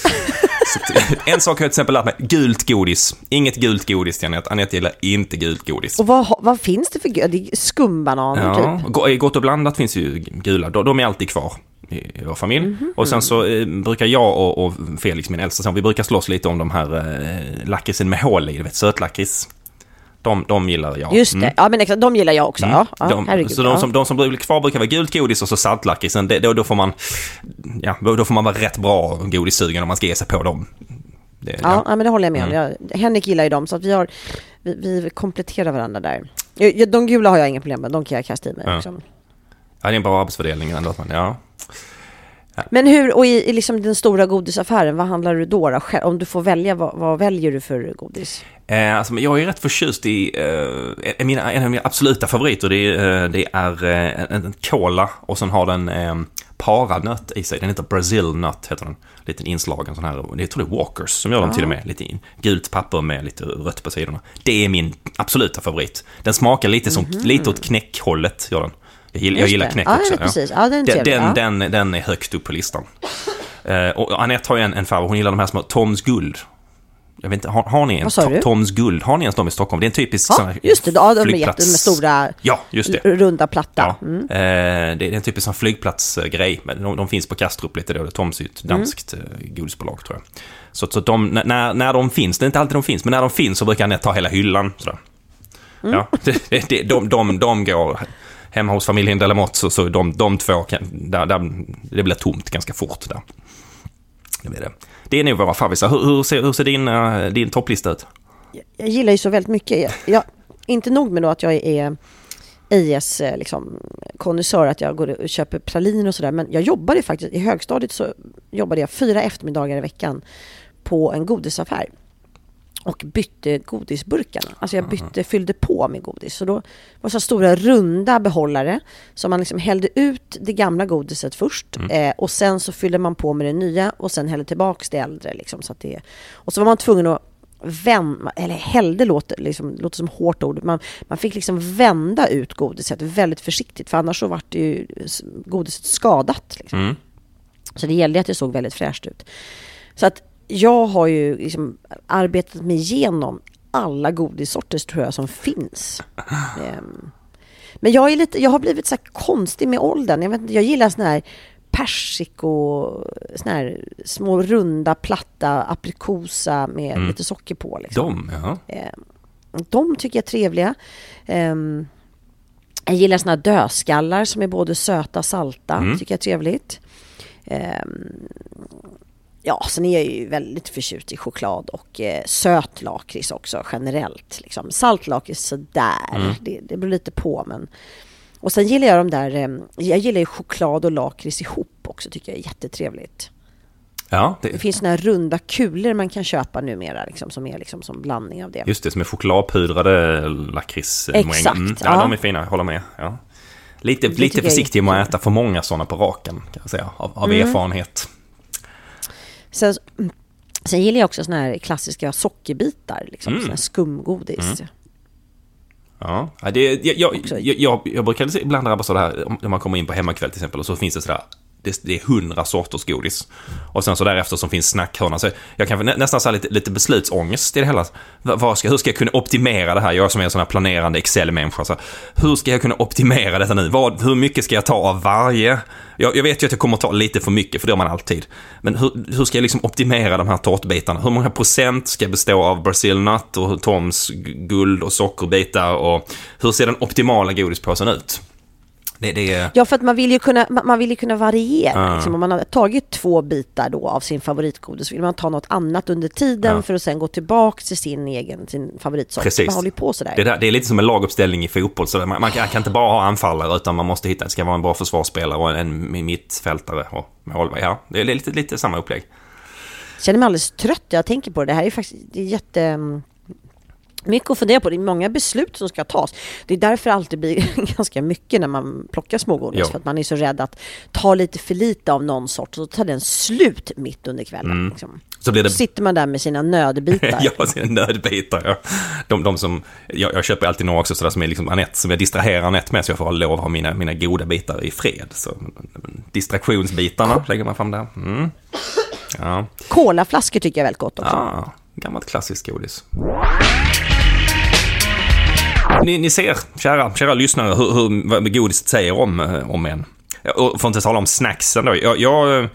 S1: En sak har jag till exempel lärt mig, gult godis. Inget gult godis till Anette. Anette gillar inte gult godis.
S2: Och vad, vad finns det för är skumbananer
S1: Ja,
S2: typ?
S1: i Gott och blandat finns ju gula. De, de är alltid kvar i vår familj.
S2: Mhm.
S1: Och sen så eh, brukar jag och, och Felix, min äldsta son, vi brukar slåss lite om de här eh, lakritsen med hål i, du vet, sötlakrits. De, de gillar jag.
S2: Just det,
S1: Mm.
S2: ja men exakt, de gillar jag också. Ja, ja,
S1: de,
S2: herregud.
S1: så de som, de som blir kvar brukar vara gult godis och så saltlakritsen. Då, då får man ja, då får man vara rätt bra godissugen om man ska ge sig på dem. Det,
S2: Ja, ja, men det håller jag med om.
S1: Mm.
S2: Jag, Henrik gillar ju dem, så att vi, har, vi, vi kompletterar varandra där. Jag- De gula har jag inga problem med, de kan jag kasta i mig.
S1: Ja.
S2: Liksom.
S1: Ja, det är en bra arbetsfördelning ändå. ja.
S2: Men hur, och i, i liksom den stora godisaffären, vad handlar du då? då? Om du får välja, vad, vad väljer du för godis?
S1: Eh, alltså, jag är rätt förtjust i, eh, mina, en av mina absoluta favoriter, det är, eh, det är eh, en, en cola och sen har den eh, paranöt i sig. Den heter Brazil Nut, heter den. Liten inslagen sån här, jag tror det är Walkers som gör dem till och med. Lite gult papper med lite rött på sidorna. Det är min absoluta favorit. Den smakar lite som, lite åt knäckhållet, gör den. Jag gillar, jag gillar knäck
S2: Ja,
S1: också.
S2: ja, precis. Ja, den är
S1: den, den,
S2: ja.
S1: den, den är högt upp på listan. Eh, och Anette har ju en, en favorit, hon gillar de här små Toms Guld. Jag vet inte, har, har ni en To-? Toms Guld? Har ni ens de i Stockholm? Det är en typisk sån
S2: Ja,
S1: här
S2: just det. Ja, de är
S1: flygplats-
S2: jätte, med stora,
S1: Ja, just det.
S2: runda platta.
S1: Ja,
S2: Mm.
S1: eh, det är en typisk sån flygplatsgrej. Men De, de finns på Kastrup lite då. Toms är ett
S2: Mm.
S1: danskt eh, godisbolag tror jag. Så, så de, när, när de finns, det är inte alltid de finns, men när de finns så brukar Anette ta hela hyllan. Sådär.
S2: Mm.
S1: Ja, det, det, de, de, de går hemma hos familjen Delamotte så, så de, de två, kan, där, där, det blir tomt ganska fort där. Det, blir det. det är nog våra favvisar. Hur, hur ser, hur ser din, uh, din topplista ut?
S2: Jag gillar ju så väldigt mycket. Jag, jag, inte nog med då att jag är IS eh, liksom, konnässör, att jag går och köper praliner och sådär. Men jag jobbade faktiskt, i högstadiet så jobbade jag fyra eftermiddagar i veckan på en godisaffär. Och bytte godisburkarna. Alltså jag bytte, fyllde på med godis. Så då var så stora runda behållare som man liksom hällde ut det gamla godiset först. Eh, och sen så fyllde man på med det nya och sen hällde tillbaks det äldre. Liksom, så det, och så var man tvungen att vända, eller hällde låter, liksom, låter som hårt ord. Man, man fick liksom vända ut godiset väldigt försiktigt för annars så vart det ju godiset skadat. Liksom.
S1: Mm.
S2: Så det gällde att det såg väldigt fräscht ut. Så att jag har ju liksom arbetat mig igenom alla godissorter tror jag som finns. Ehm, Men jag, är lite, jag har blivit så här konstig med åldern. Jag, vet, jag gillar såna här persiko, såna här små runda platta aprikosa med lite socker på. Liksom.
S1: De, ja.
S2: De tycker jag är trevliga. Ehm, jag gillar såna här dödskallar som är både söta och salta.
S1: Mm.
S2: tycker jag är trevligt. Ja, sen är jag ju väldigt förtjust i choklad och eh, söt lakrits också generellt. Liksom. Salt lakrits sådär,
S1: Mm.
S2: det, det beror lite på. Men... Och sen gillar jag de där, eh, jag gillar ju choklad och lakrits ihop också, tycker jag är jättetrevligt.
S1: ja
S2: Det
S1: det,
S2: finns såna här runda kulor man kan köpa numera, liksom, som är liksom som blandning av det.
S1: Just det, som är chokladpudrade lakrits.
S2: Exakt,
S1: Mm, ja,
S2: ja.
S1: de är fina, håller med. Ja. Lite,
S2: Det
S1: lite försiktig med att äta för många sådana på raken, kan jag säga, av, av
S2: Mm.
S1: erfarenhet.
S2: Sen, sen gillar jag också såna här klassiska sockerbitar, liksom,
S1: Mm.
S2: såna här skumgodis.
S1: Ja, ja, det, jag, jag, jag, jag, brukar ibland drabbas av det här, om- man kommer in på hemmakväll till exempel, och så finns det sådär, det, det är hundra sorters godis. Och sen så därefter som finns snackhörnan. Så jag kan nä, nästan så lite, lite beslutsångest i det hela. Vad, ska, hur ska jag kunna optimera det här? Jag som är en sån här planerande Excel-människa. Så hur ska jag kunna optimera detta nu? Vad, hur mycket ska jag ta av varje? Jag, jag vet ju att jag kommer ta lite för mycket, för det gör man alltid. Men hur, hur ska jag liksom optimera de här tårtbitarna? Hur många procent ska bestå av Brazil nut och Toms guld och sockerbitar? Och hur ser den optimala godispåsen ut? Det, det är...
S2: Ja, för att man vill ju kunna, man vill kunna variera. Liksom. Om man har tagit två bitar då av sin favoritgodis så vill man ta något annat under tiden
S1: Ja.
S2: för att sen gå tillbaka till sin egen sin favoritsort.
S1: Precis.
S2: Man håller på sådär.
S1: Det, där, det är lite som en laguppställning i fotboll. Så man, man kan, inte bara ha anfallare utan man måste hitta, det ska vara en bra försvarsspelare och en, en mittfältare och målvakt. Ja, det är lite, lite samma upplägg.
S2: känner mig alldeles trött. Jag tänker på det. Det här är faktiskt det är jätte... mm, Mycket att fundera på. Det är många beslut som ska tas. Det är därför det alltid blir ganska mycket när man plockar smågodis.
S1: Ja.
S2: För att man är så rädd att ta lite för lite av någon sort och så tar den slut mitt under kvällen. Liksom.
S1: Så blir det...
S2: sitter man där med sina nödbitar.
S1: Ja, sina nödbitar. Ja. De, de som, jag, jag köper alltid några också sådär som är liksom Anette, som jag distraherar Anette med så jag får lov att ha mina, mina goda bitar i fred. Så, distraktionsbitarna lägger man fram där. Mm. Ja.
S2: Colaflaskor tycker jag är väldigt gott också.
S1: Ah, gammalt klassiskt godis. Ni, ni ser, kära, kära lyssnare, hur, hur, vad godiset säger om, eh, om en. Och för att inte tala om snacksen då. Jag, jag,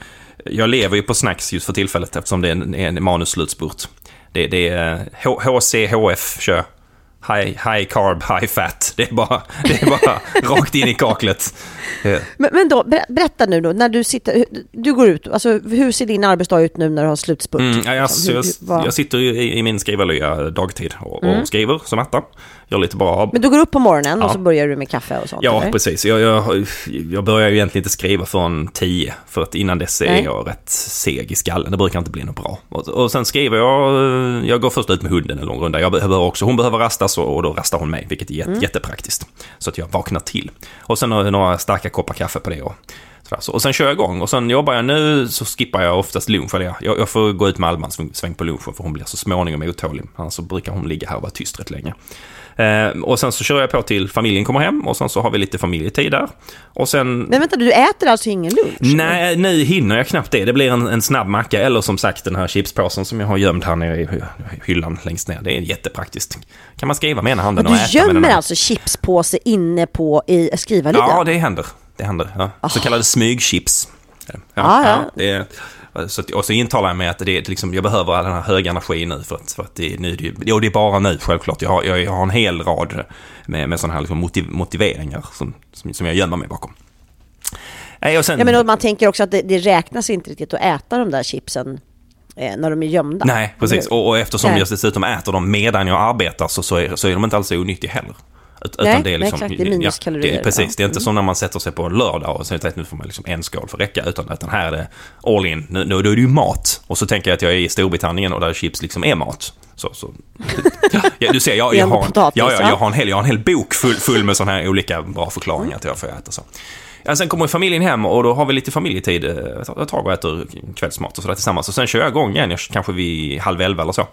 S1: jag lever ju på snacks just för tillfället eftersom det är en, en manusslutspurt. Det, det är eh, HCHF kör. High, high carb, high fat. Det är bara, det är bara rakt in i kaklet.
S2: Men, men då, ber- berätta nu då, när du sitter, du går ut, alltså hur ser din arbetsdag ut nu när du har slutspurt?
S1: Mm, ja, jag,
S2: liksom?
S1: jag,
S2: hur- vad-
S1: jag sitter i, i min skrivarlya dagtid och,
S2: Mm.
S1: och skriver som attan. Gör lite bra
S2: Men du går upp på morgonen och
S1: Ja.
S2: så börjar du med kaffe och sånt?
S1: Ja,
S2: eller?
S1: precis. Jag, jag, jag börjar ju egentligen inte skriva förrän tio. För att innan dess är
S2: Nej.
S1: jag rätt seg i skallen. Det brukar inte bli något bra. Och, och sen skriver jag, eh, jag går först ut med hunden en lång runda. Jag behöver också, hon behöver rastas och, och då rastar hon mig, vilket är jätte,
S2: Mm.
S1: jättepraktiskt. Så att jag vaknar till. Och sen har jag några starka koppar kaffe på det. Och. Så, och sen kör jag igång och sen jobbar jag nu så skippar jag oftast lunch. Eller jag, jag, får gå ut med Alma en sväng, på lunchen för hon blir så småningom otålig. Annars så brukar hon ligga här och vara tyst rätt länge. Eh, och sen så kör jag på till familjen kommer hem och sen så har vi lite familjetid där. Och sen...
S2: Men vänta, du äter alltså ingen lunch?
S1: Nej, nu hinner jag knappt det. Det blir en, en snabb macka eller som sagt den här chipspåsen som jag har gömd här nere i hy- hyllan längst ner. Det är jättepraktiskt. Kan man skriva med ena handen
S2: Och
S1: och
S2: du
S1: äta med den
S2: gömmer
S1: andra.
S2: alltså chipspåse inne på i skrivarlyan?
S1: Ja, det händer. Det händer. Ja. Så kallade smygchips. Ja,
S2: Ah, ja.
S1: det är, så att, och så intalar jag mig att det är liksom, jag behöver all den här höga energin nu för att, för att det, är- nu, det, och det är bara nu självklart. Jag har, jag, jag har en hel rad med, med sådana här liksom motiv, motiveringar som, som, som jag gömmer mig bakom. Nej, sen,
S2: Ja, men man tänker också att det, det räknas inte riktigt att äta de där chipsen eh, när de är gömda.
S1: Nej, precis. Och, och eftersom
S2: Nej.
S1: jag dessutom äter dem medan jag arbetar så, så, är, så är de inte alls onyttiga heller. Ut-
S2: Nej,
S1: utan det är
S2: nej,
S1: liksom,
S2: exakt. Det är minuskalorier,
S1: det är, precis,
S2: ja.
S1: det är inte
S2: Mm.
S1: som när man sätter sig på en lördag och säger att nu får man liksom en skål för räcka. Utan, utan här är det all in. Nu, nu då är det ju mat. Och så tänker jag att jag är i Storbritannien och där chips liksom är mat. Så, så. Ja, du ser, jag,
S2: Det
S1: jag, har,
S2: potatis,
S1: ja, ja, jag, har en hel, jag har en hel bok full, full med sådana här olika bra förklaringar till varför jag äter så. Ja, sen kommer familjen hem och då har vi lite familjetid eh, ett tag och äter kvällsmat och sådär tillsammans. Och sen kör jag igång igen, kanske vid halv elva eller så.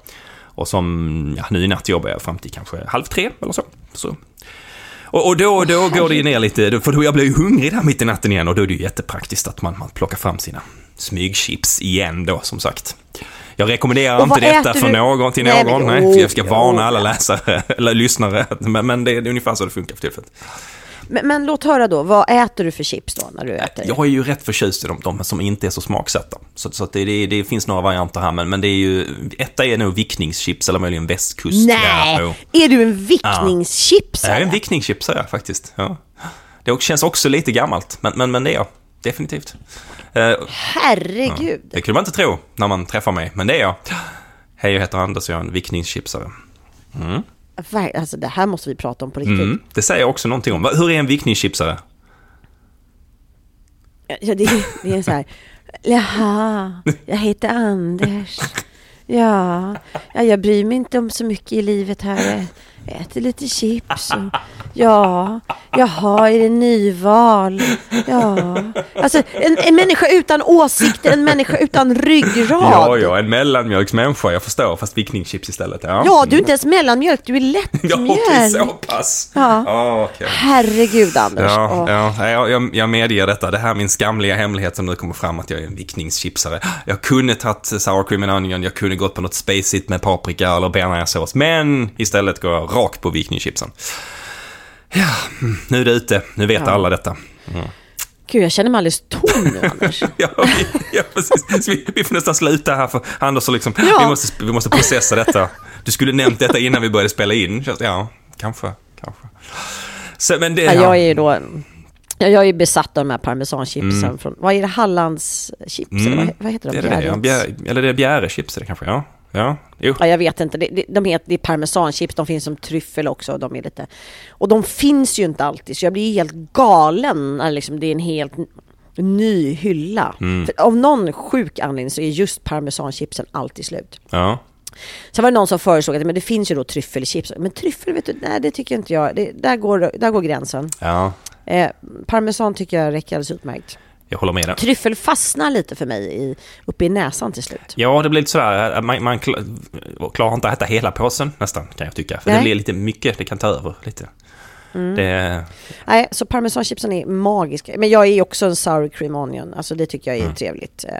S1: Och som, ja, nu i natt jobbar jag fram till kanske halv tre eller så. så. Och, och då, då går det ju ner lite, för då jag blir ju hungrig där mitt i natten igen och då är det ju jättepraktiskt att man, man plockar fram sina smygchips igen då, som sagt. Jag rekommenderar inte detta för
S2: du?
S1: någon till
S2: Nej,
S1: någon. Nej, jag ska varna
S2: oh,
S1: alla
S2: ja.
S1: läsare, eller lyssnare. Men, men det är ungefär så det funkar för tillfället.
S2: Men, men låt höra då, vad äter du för chips då när du äter?
S1: Jag är ju rätt förtjust i de, de som inte är så smaksatta. Så, så det, det, det finns några varianter här, men, men det är ju... Etta är nog vickningschips eller möjligen västkust.
S2: Nej!
S1: Ja,
S2: är du en vickningschipsare?
S1: Jag är en vickningschipsare faktiskt. Ja. Det känns också lite gammalt, men, men, men det är jag. Definitivt. Eh,
S2: Herregud.
S1: det kunde man inte tro när man träffar mig, men det är jag. Hej, jag heter Anders och jag är en vickningschipsare.
S2: Ver- Alltså det här måste vi prata om på riktigt.
S1: Mm, det säger också någonting om. Hur är en vickningschipsare?
S2: Ja, det, det är så här. Jaha, jag heter Anders. Ja, ja, jag bryr mig inte om så mycket i livet här. Äter lite chips. Och, ja, jaha, är det nyval? Ja, alltså en, en människa utan åsikter, en människa utan ryggrad.
S1: Ja, ja, en mellanmjölksmänniska, jag förstår, fast vickningschips istället. Ja,
S2: Ja, du är inte ens mellanmjölk, du är
S1: Ja,
S2: lättmjölk.
S1: okej, så pass.
S2: Ja.
S1: Ja, okej.
S2: Herregud, Anders.
S1: Ja,
S2: Åh.
S1: ja, jag, jag, jag medger detta. Det här är min skamliga hemlighet som nu kommer fram att jag är en vickningschipsare. Jag kunde tagit sour cream and onion, jag kunde gått på något spacigt med paprika eller bearnaisesås, men istället går jag rakt på vickningschipsen. Ja, mm, nu är det ute. Nu vet alla detta.
S2: Gud, jag känner mig alldeles tom nu, Anders.
S1: Ja, vi, ja precis. Vi, vi får nästan sluta här för Anders har liksom,
S2: Ja.
S1: vi, måste, vi måste processa detta. Du skulle nämnt detta innan vi började spela in. Ja, kanske, kanske. Så, men det,
S2: Ja, jag är ju då... Ja, jag är ju besatt av de här parmesanchipsen
S1: Mm.
S2: från... Vad är det? Hallandschips? Eller vad, vad heter de?
S1: det är det, ja.
S2: Bjärreds?
S1: Bjär, eller det är bjärechips kanske, ja. Ja, jo.
S2: Ja, jag vet inte. Det, de heter, det är parmesanchips, de finns som tryffel också. Och de är lite... Och de finns ju inte alltid, så jag blir helt galen när liksom det är en helt ny hylla.
S1: Mm.
S2: För av någon sjuk anledning så är just parmesanchipsen alltid slut.
S1: Ja.
S2: Sen var det någon som föreslog att men det finns ju då tryffelchips. Men tryffel, vet du, nej det tycker inte jag. Det, där, går, där går gränsen.
S1: ja,
S2: Eh, parmesan tycker jag räcker alldeles utmärkt.
S1: Jag håller med dig.
S2: Tryffel fastnar lite för mig i, uppe i näsan till slut.
S1: Ja, det blir lite sådär, man, man kla- klarar inte att äta hela påsen nästan, kan jag tycka. För det
S2: Nej.
S1: blir lite mycket, det kan ta över lite. Det,
S2: Nej, så parmesanchipsen är magiska. Men jag är också en sour cream onion. Alltså det tycker jag är trevligt. Eh,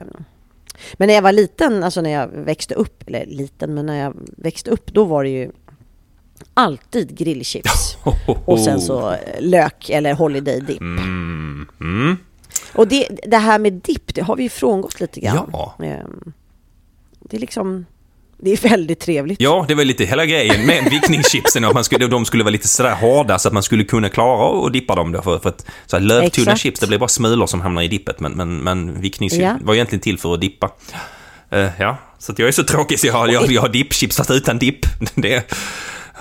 S2: Men när jag var liten, alltså när jag växte upp, eller liten, men när jag växte upp, då var det ju alltid grillchips. Och sen så eh, lök eller holiday dip.
S1: Mm, mm.
S2: Och det, det här med dipp, det har vi ju frångått lite grann.
S1: Ja.
S2: Ehm, Det är liksom... Det är väldigt trevligt.
S1: Ja, det var lite hela grejen med vickningschipsen. Att man skulle, de skulle vara lite sådär hårda så att man skulle kunna klara att dippa dem. Då för, för att, så här, lövtunna
S2: Exakt.
S1: chips, det blir bara smulor som hamnar i dippet. Men, men, men vickningschips
S2: Ja.
S1: var egentligen till för att dippa. Eh, ja, så jag är så tråkig så jag har, jag, jag har dippchips fast utan dipp. Det,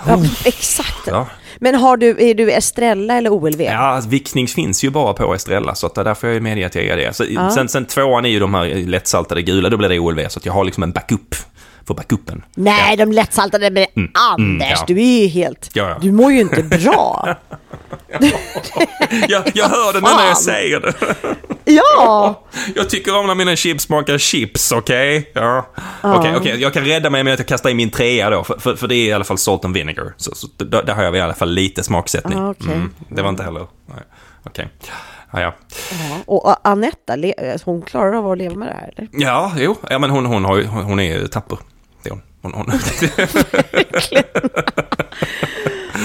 S2: Ja, exakt.
S1: ja.
S2: Men har du, är du Estrella eller OLV?
S1: Ja, alltså, vickning finns ju bara på Estrella, så att där får jag medge att jag är det. Så, sen, sen tvåan är ju de här lättsaltade gula, då blir det OLV, så att jag har liksom en backup för backupen.
S2: Nej, de lättsaltade med Anders,
S1: ja.
S2: du är ju helt...
S1: Ja, ja.
S2: Du mår ju inte bra.
S1: Jag, jag hör det nu när jag säger det.
S2: ja!
S1: Jag tycker om när mina chips smakar chips, okej? Ja. Okej, okej, jag kan rädda mig med att jag kastar i min trea då, för, för, för det är i alla fall salt and vinegar. Så, så där, där har jag i alla fall lite smaksättning.
S2: Ah, okej.
S1: det var inte heller... Okej. Ja, ja.
S2: Och Anetta, hon klarar av att leva med det här eller?
S1: Ja, jo. Ja, men hon, hon, har hon är ju tapper. Hon, hon.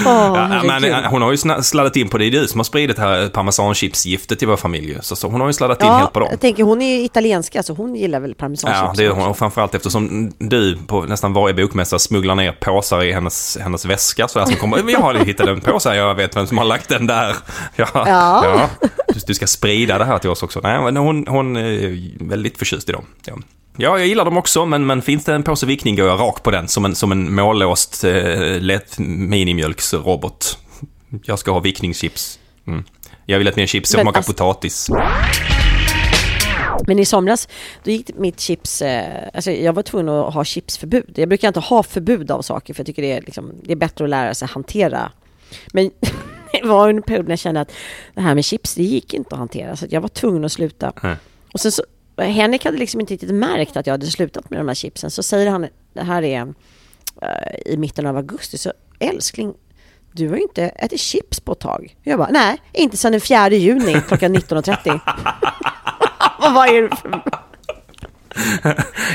S2: Åh,
S1: Ja, men, eh, hon har ju sladdat in på det. Det är du som har spridit det här parmesanchipsgiftet till vår familj. Så, så hon har ju sladdat in
S2: Ja,
S1: helt på dem.
S2: jag tänker hon är ju italienska så hon gillar väl parmesanchips
S1: Ja, det är hon. Och framförallt eftersom du på nästan varje bokmässa smugglar ner påsar i hennes, hennes väska. Så där som kommer, "Men jag har hittat en påse, jag vet vem som har lagt den där. Ja,
S2: Ja.
S1: Du, du ska sprida det här till oss också. Nej, men hon, hon är väldigt förtjust i dem. Ja. Ja, jag gillar dem också, men, men finns det en påse vickning går jag rakt på den som en, som en mållåst eh, lätt minimjölksrobot. Jag ska ha vickningschips. Mm. Jag vill att mina chips smakar
S2: alltså-
S1: potatis.
S2: Men i somras, då gick mitt chips... Eh, alltså jag var tvungen att ha chipsförbud. Jag brukar inte ha förbud av saker för jag tycker det är, liksom, det är bättre att lära sig hantera. Men det var en period när jag kände att det här med chips, det gick inte att hantera. Så jag var tvungen att sluta.
S1: Nej.
S2: Och sen så, Henrik hade liksom inte riktigt märkt att jag hade slutat med de här chipsen. Så säger han, det här är eh, i mitten av augusti, så älskling, du har ju inte ätit chips på ett tag. Jag bara, nej, inte sedan den 4 juni klockan 19.30. Och vad är det för...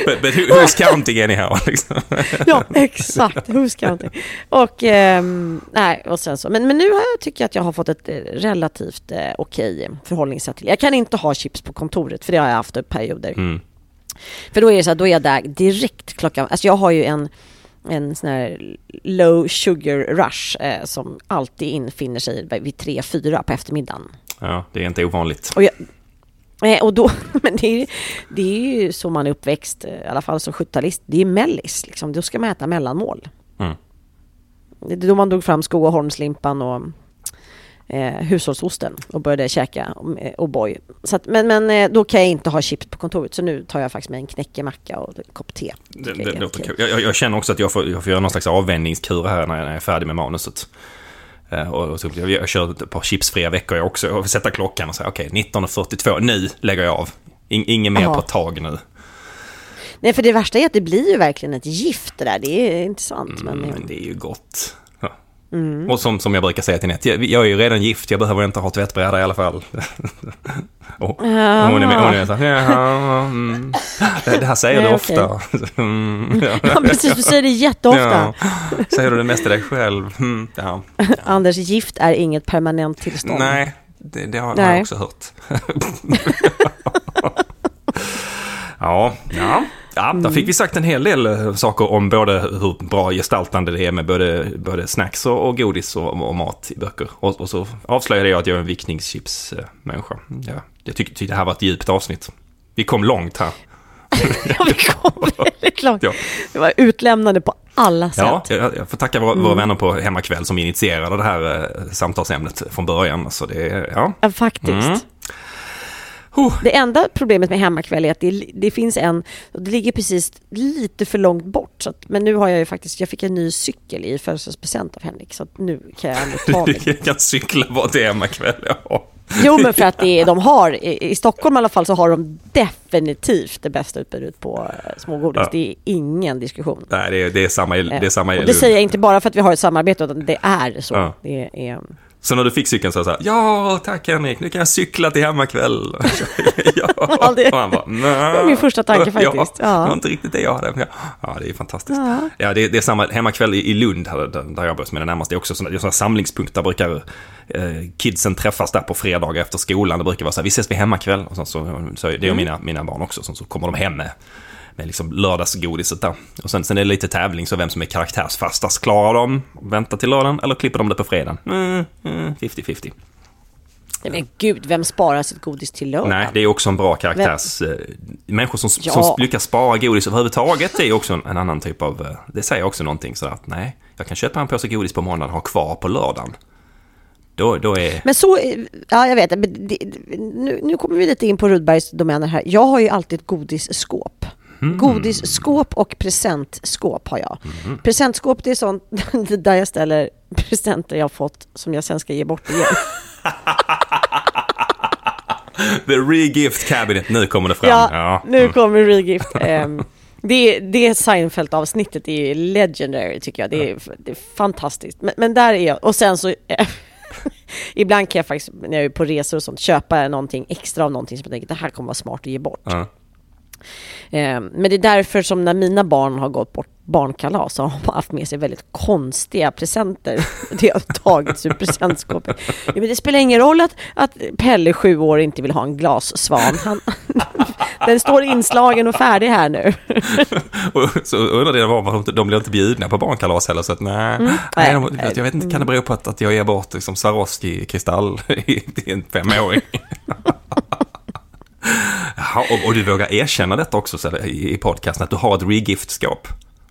S1: But, but who, who's counting anyhow? Liksom.
S2: Ja, exakt. Who's counting? Och, ehm, nej, och sen så. Men, men nu har jag, tycker jag att jag har fått ett eh, relativt eh, okej förhållningssätt till Jag kan inte ha chips på kontoret, för det har jag haft perioder.
S1: Mm.
S2: För då är det så här, då är jag där direkt klockan... Alltså jag har ju en, en sån här low sugar rush eh, som alltid infinner sig vid 3-4 på eftermiddagen.
S1: Ja, det är inte ovanligt.
S2: Och, jag, och då, men det är, det är ju så man är uppväxt, eh, i alla fall som 70-talist. Det är mellis, liksom. Då ska man äta mellanmål.
S1: Mm.
S2: Det är då man drog fram Skogaholmslimpan och eh, hushållsosten och började käka eh, O'boy. Att, men, men eh, då kan jag inte ha chips på kontoret, så nu tar jag faktiskt med en knäckemacka och en kopp te.
S1: Det,
S2: Tycker
S1: det,
S2: jag
S1: låter kul. jag, känner också att jag får, jag får göra någon slags avvändningskur här när jag är färdig med manuset. Eh, och, och så, jag, jag kör ett par chipsfria veckor jag också. Får sätta klockan och säga okej, 19.42, nu lägger jag av. In, inget mer
S2: Ja.
S1: på ett tag nu.
S2: Nej, för det värsta är att det blir ju verkligen ett gift det där. Det är inte sant. Men,
S1: Mm, men det är ju gott. Ja. Och som, som jag brukar säga till Nett, jag, jag är ju redan gift, jag behöver inte ha tvättbräda i alla fall. och, och hon är med, hon är så här, "Jaha, mm. det, det här säger
S2: Nej,
S1: du ofta. Mm, ja.
S2: ja, precis, du säger det jätteofta.
S1: Ja. Säger du det mest till dig själv? Mm, ja.
S2: Anders, gift är inget permanent tillstånd.
S1: Nej, det, det har, har
S2: Nej.
S1: jag också hört. ja, ja. Ja, där fick vi sagt en hel del eh, saker om både hur bra gestaltande det är med både, både snacks och, och godis och, och mat i böcker. Och, och så avslöjade jag att jag är en vickningschips-människa. Ja, jag tyckte tyckte det här var ett djupt avsnitt. Vi kom långt här.
S2: Ja, vi kom väldigt långt.
S1: Ja.
S2: Det var utlämnande på alla sätt.
S1: Ja, jag, jag får tacka våra, våra vänner på Hemmakväll som initierade det här eh, samtalsämnet från början. Så det, ja.
S2: Ja, faktiskt.
S1: Mm.
S2: Det enda problemet med hemmakväll är att det, det finns en, och det ligger precis lite för långt bort. Så att, men nu har jag ju faktiskt, jag fick en ny cykel i födelsedagspresent av Henrik. Så nu kan jag ändå ta mig.
S1: Du kan cykla bort till Hemmakväll, ja.
S2: Jo men för att det de har, i, Stockholm i alla fall så har de definitivt det bästa utbudet på eh, smågodis.
S1: Ja.
S2: Det är ingen diskussion.
S1: Nej, det är, det är samma i, det är samma i
S2: och det säger jag inte bara för att vi har ett samarbete utan det är så.
S1: Ja.
S2: Det är,
S1: Så när du fick cykeln så sa jag ja tack Henrik, nu kan jag cykla till Hemmakväll. ja.
S2: Ja, det-
S1: Och han bara, "Nej."
S2: det var min första tanke faktiskt.
S1: Ja,
S2: Ja.
S1: Det var inte riktigt det jag hade. Ja, ja det är fantastiskt. Ja, det, är- det är samma Hemmakväll i, i Lund, där, jag bor, som är det närmaste. Det är också sådana, det är sådana samlingspunkt där brukar eh, kidsen träffas där på fredagar efter skolan. Det brukar vara så här, vi ses vid Hemmakväll. Och så, så, så, det är
S2: Mm.
S1: mina, mina barn också, så, så kommer de hem med med liksom lördagsgodiset där. Och sen, sen är det lite tävling, så vem som är karaktärsfastast. Klarar de vänta till lördagen eller klipper de det på fredagen? Mm, mm, 50-50.
S2: Nej, men gud, vem sparar sitt godis till lördag?
S1: Nej, det är också en bra karaktärs... Eh, människor som,
S2: Ja.
S1: som lyckas spara godis överhuvudtaget är också en, en annan typ av... eh, Det säger också någonting sådär att nej, jag kan köpa en påse godis på måndagen och ha kvar på lördagen. Då, då är...
S2: Men så, ja jag vet, men det, nu, nu kommer vi lite in på Rudbergs domäner här. Jag har ju alltid ett godisskåp.
S1: Mm.
S2: Godisskåp och presentskåp har jag. Presentskåp det är sånt där jag ställer presenter jag har fått som jag sen ska ge bort igen.
S1: The re-gift cabinet, nu kommer det fram.
S2: Ja, nu kommer regift. Um, det, det Seinfeld-avsnittet är legendary tycker jag. Det är, det är fantastiskt. Men, men där är jag. Och sen så... ibland kan jag faktiskt, när jag är på resor och sånt, köpa någonting extra av någonting som jag tänker det här kommer vara smart att ge bort.
S1: Ja.
S2: Eh, Men det är därför som när mina barn har gått bort barnkalas så har de haft med sig väldigt konstiga presenter. Det har tagits ur presentskåpet. Ja, men det spelar ingen roll att, att Pelle, sju år, inte vill ha en glassvan. Han, den står inslagen och färdig här nu.
S1: Och så undrar det var varför de blir inte bjudna på barnkalas heller, så att nej. nej,
S2: Nej, nej.
S1: jag vet inte, kan det bero på att, att jag ger bort liksom Swarovski-kristall till en femåring? Jaha, och, och du vågar erkänna detta också så, i, i podcasten, att du har ett regift-skåp.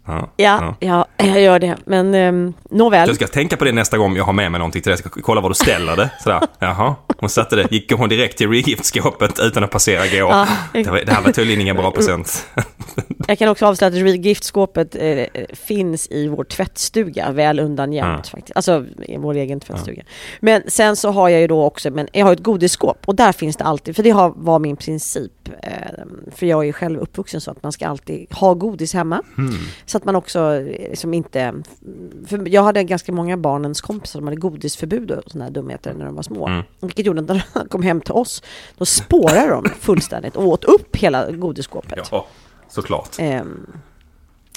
S1: Ja,
S2: Ja, ja, jag gör det. Men um, nåväl.
S1: Du ska tänka på det nästa gång jag har med mig någonting till dig. Jag ska kolla var du ställer det. Sådär. Jaha, hon satte det. Gick hon direkt till regiftskåpet utan att passera gå.
S2: Ja.
S1: Det, här var tydligen ingen bra present.
S2: Jag kan också avslöja att regiftskåpet eh, finns i vår tvättstuga, väl undangömt
S1: Ja.
S2: faktiskt. Alltså i vår egen tvättstuga. Men sen så har jag ju då också, men jag har ett godisskåp och där finns det alltid, för det har, var min princip. Eh, för jag är ju själv uppvuxen så att man ska alltid ha godis hemma. Så att man också liksom inte... För jag hade ganska många barnens kompisar som hade godisförbud och sådana här dumheter när de var små.
S1: Mm.
S2: Vilket gjorde att när de kom hem till oss, då spårade de fullständigt och åt upp hela godisskåpet.
S1: Ja, såklart.
S2: Ehm,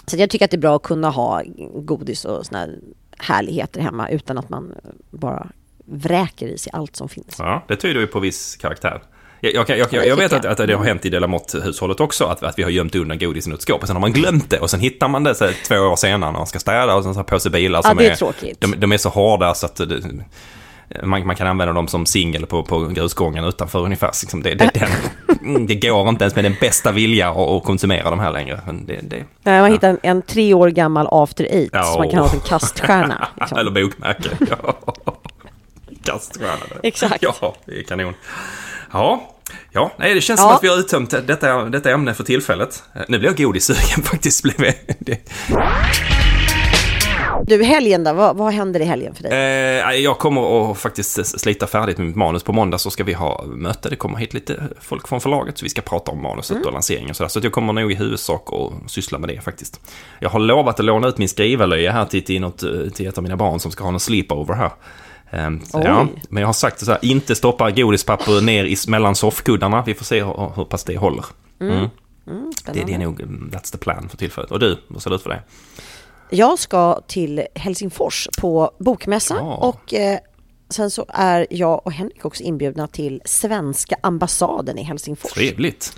S2: så jag tycker att det är bra att kunna ha godis och såna här härligheter hemma utan att man bara vräker i sig allt som finns.
S1: Ja, det tyder ju på viss karaktär. Jag, jag, jag, jag, vet att, att det har hänt i Delamotte-hushållet också, att, att vi har gömt undan godisen i ett skåp. Och sen har man glömt det och sen hittar man det så här, två år senare när man ska städa och sen så har på sig bilar
S2: Ja,
S1: som
S2: det är tråkigt.
S1: De, de är så hårda så att det, man, man kan använda dem som singel på, på grusgången utanför ungefär. Liksom det, det, det, mm, det går inte ens med den bästa vilja att, att konsumera de här längre. Det, det,
S2: Nej, man hittar en, en tre år gammal after eight
S1: Ja.
S2: som man kan ha som kaststjärna. liksom.
S1: Eller bokmärke. Ja. Kaststjärna.
S2: Exakt.
S1: Ja, det är kanon. Ja, ja nej, det känns
S2: Ja.
S1: som att vi har uttömt detta, detta ämne för tillfället. Eh, Nu blir jag godissugen faktiskt. Blev. Det,
S2: Du, helgen då? Vad, vad händer i helgen för dig?
S1: eh, jag kommer att faktiskt slita färdigt med mitt manus. På måndag så ska vi ha möte. Det kommer hit lite folk från förlaget så vi ska prata om manuset
S2: Mm.
S1: och lanseringen och sådär. Så jag kommer nog i huvudsak att syssla med det faktiskt. Jag har lovat att låna ut min skrivarlöja här till, till, något, eh, till ett av mina barn som ska ha någon sleepover här. Ehm, så, ja, men jag har sagt så här, inte stoppa godispapper ner i, mellan soffkuddarna. Vi får se hur, hur pass det håller. Mm. Det, det är nog, mm, that's the plan för tillfället. Och du, vad ser det ut för dig?
S2: Jag ska till Helsingfors på bokmässa
S1: Ja.
S2: och eh, sen så är jag och Henrik också inbjudna till svenska ambassaden i Helsingfors.
S1: Trevligt.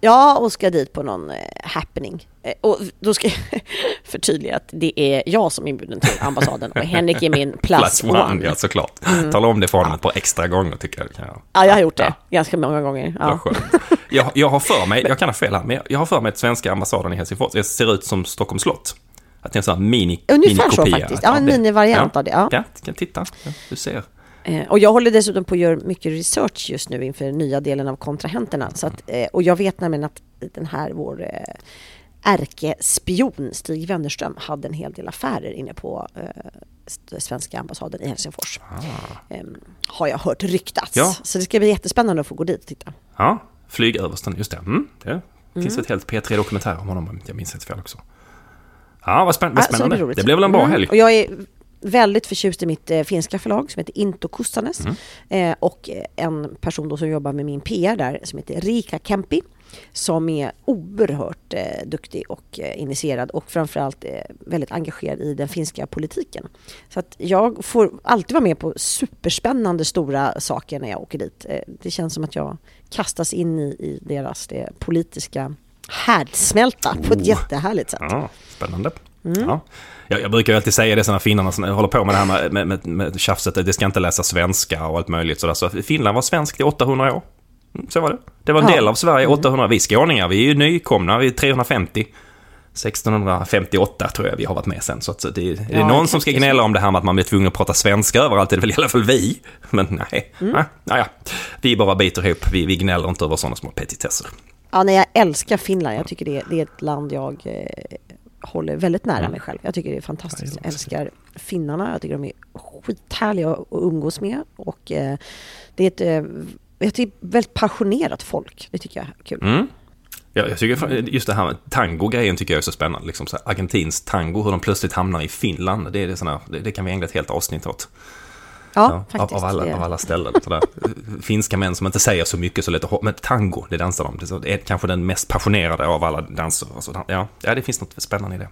S2: Ja, och ska dit på någon eh, happening. Eh, och då ska jag förtydliga att det är jag som är inbjuden till ambassaden och Henrik är min plus,
S1: Plus one, ja såklart. Tala om det för honom ett par extra gånger tycker jag. Jag.
S2: Ja, jag har gjort det
S1: Ja.
S2: ganska många gånger. Ja.
S1: Jag, jag har för mig, jag kan ha fel här, men jag, har för mig att svenska ambassaden i Helsingfors det ser ut som Stockholms slott. Att det är en sån här mini,
S2: Ungefär så
S1: minikopia
S2: faktiskt. Ja, en minivariant av det, ja.
S1: Ja, kan titta. Ja, du ser.
S2: Eh, och jag håller dessutom på att göra mycket research just nu inför nya delen av kontrahenterna. Så att, eh, och jag vet nämligen att den här, vår eh, ärkespion Stig Wennerström hade en hel del affärer inne på eh, svenska ambassaden i Helsingfors. Eh, har jag hört ryktats.
S1: Ja.
S2: Så det ska bli jättespännande att få gå dit och titta.
S1: Ja, flygöversten, just det. Mm, det finns ett helt P3-dokumentär om honom om jag minns inte fel också. Ja, vad, spänn- vad spännande.
S2: blir roligt.
S1: det blev väl en bra
S2: Mm,
S1: helg.
S2: Och jag är väldigt förtjust i mitt eh, finska förlag som heter Into Kustanes.
S1: Mm.
S2: Eh, och eh, en person då som jobbar med min PR där som heter Rika Kempi. Som är oerhört eh, duktig och eh, initierad och framförallt eh, väldigt engagerad i den finska politiken. Så att jag får alltid vara med på superspännande stora saker när jag åker dit. Eh, det känns som att jag kastas in i, i deras det politiska härdsmälta på ett jättehärligt sätt.
S1: Ja, spännande. Ja. Jag, jag brukar ju alltid säga det så när finnarna som håller på med det här med, med, med, med tjafset, det ska inte läsa svenska och allt möjligt sådär. Så Finland var svenskt i 800 år. Mm, Så var det. Det var en
S2: Ja.
S1: del av Sverige 800. Vi skåningar, vi är ju nykomna, vi är 350. 1658 tror jag vi har varit med sen. Så att det, är det
S2: Ja,
S1: någon som ska gnälla om det här med att man blir tvungen att prata svenska överallt, det är väl i alla fall vi. Men nej,
S2: Mm.
S1: nej, nej, vi bara biter ihop. Vi, vi gnäller inte över sådana små petitesser.
S2: Ja, nej, jag älskar Finland. Jag tycker det, det är ett land jag eh, håller väldigt nära mig själv. Jag tycker det är fantastiskt. Jag älskar finnarna. Jag tycker de är skithärliga att umgås med. Och eh, det är ett eh, jag tycker väldigt passionerat folk. Det tycker jag är kul.
S1: Mm. Ja, jag tycker just det här med tango-grejen tycker jag är så spännande. Liksom så här, argentinsk tango, hur de plötsligt hamnar i Finland. Det, är det, såna, det, det kan vi ägna ett helt avsnitt åt.
S2: Ja,
S1: Ja,
S2: faktiskt.
S1: av, alla, av alla ställen. Sådär. Finska män som inte säger så mycket så hå- Men tango, det dansar de. Det är kanske den mest passionerade av alla danser. och så. Ja, ja, det finns något spännande i det.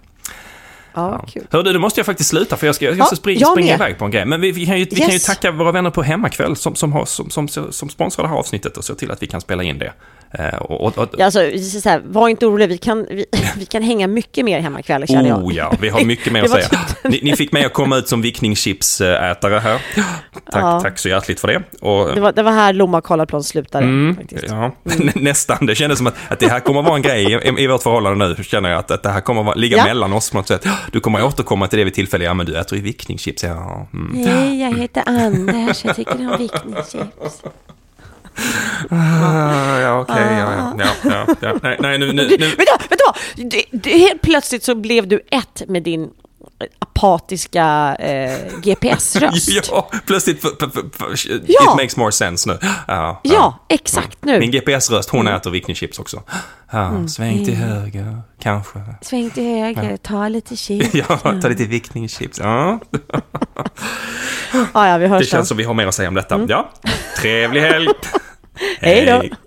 S2: Ja, kul.
S1: Hör du, nu måste jag faktiskt sluta för jag ska, jag
S2: Ja,
S1: ska springa,
S2: jag
S1: springa iväg på en grej. Men vi, vi, kan, ju, vi kan ju
S2: Yes.
S1: tacka våra vänner på Hemmakväll som, som, har, som, som, som sponsrar det här avsnittet och ser till att vi kan spela in det. Eh, och, och, och,
S2: Alltså, så här, var inte orolig, vi kan, vi, vi kan hänga mycket mer hemma ikväll känner jag.
S1: Oh ja, vi har mycket mer att säga.
S2: typ-
S1: Ni, ni fick mig att komma ut som vickningschipsätare här. Tack,
S2: Ja.
S1: tack så hjärtligt för det.
S2: Det var, det var här Lomma Karlaplan slutade
S1: Mm, ja, nästan. Det kändes som att, att det här kommer vara en grej i, i vårt förhållande nu. Känner jag att, att det här kommer vara, ligga
S2: Ja.
S1: mellan oss på något sätt. Du kommer återkomma till det vid tillfälle. Ja, men du äter ju vickningschips. Ja, mm.
S2: Hej, jag heter Anders, jag tycker om vickningschips.
S1: Ah, ja okej. ja, ja, ja, ja, ja. Nej, nej, nu... nu, nu.
S2: du vad? Vet du? Du, helt plötsligt så blev du ett med din apatiska eh, GPS-röst.
S1: Ja, plötsligt f- it
S2: Ja.
S1: makes more sense nu. Ja,
S2: Ja, exakt nu.
S1: Min GPS-röst, hon äter vickningschips också. Ja, sväng till höger, kanske.
S2: Sväng till höger, ta lite chips.
S1: Ja, ta lite vickningschips. Ja,
S2: Ja, ja, vi
S1: det
S2: hörs sen.
S1: känns som vi har mer att säga om detta. Ja, trevlig helg!
S2: Hej då.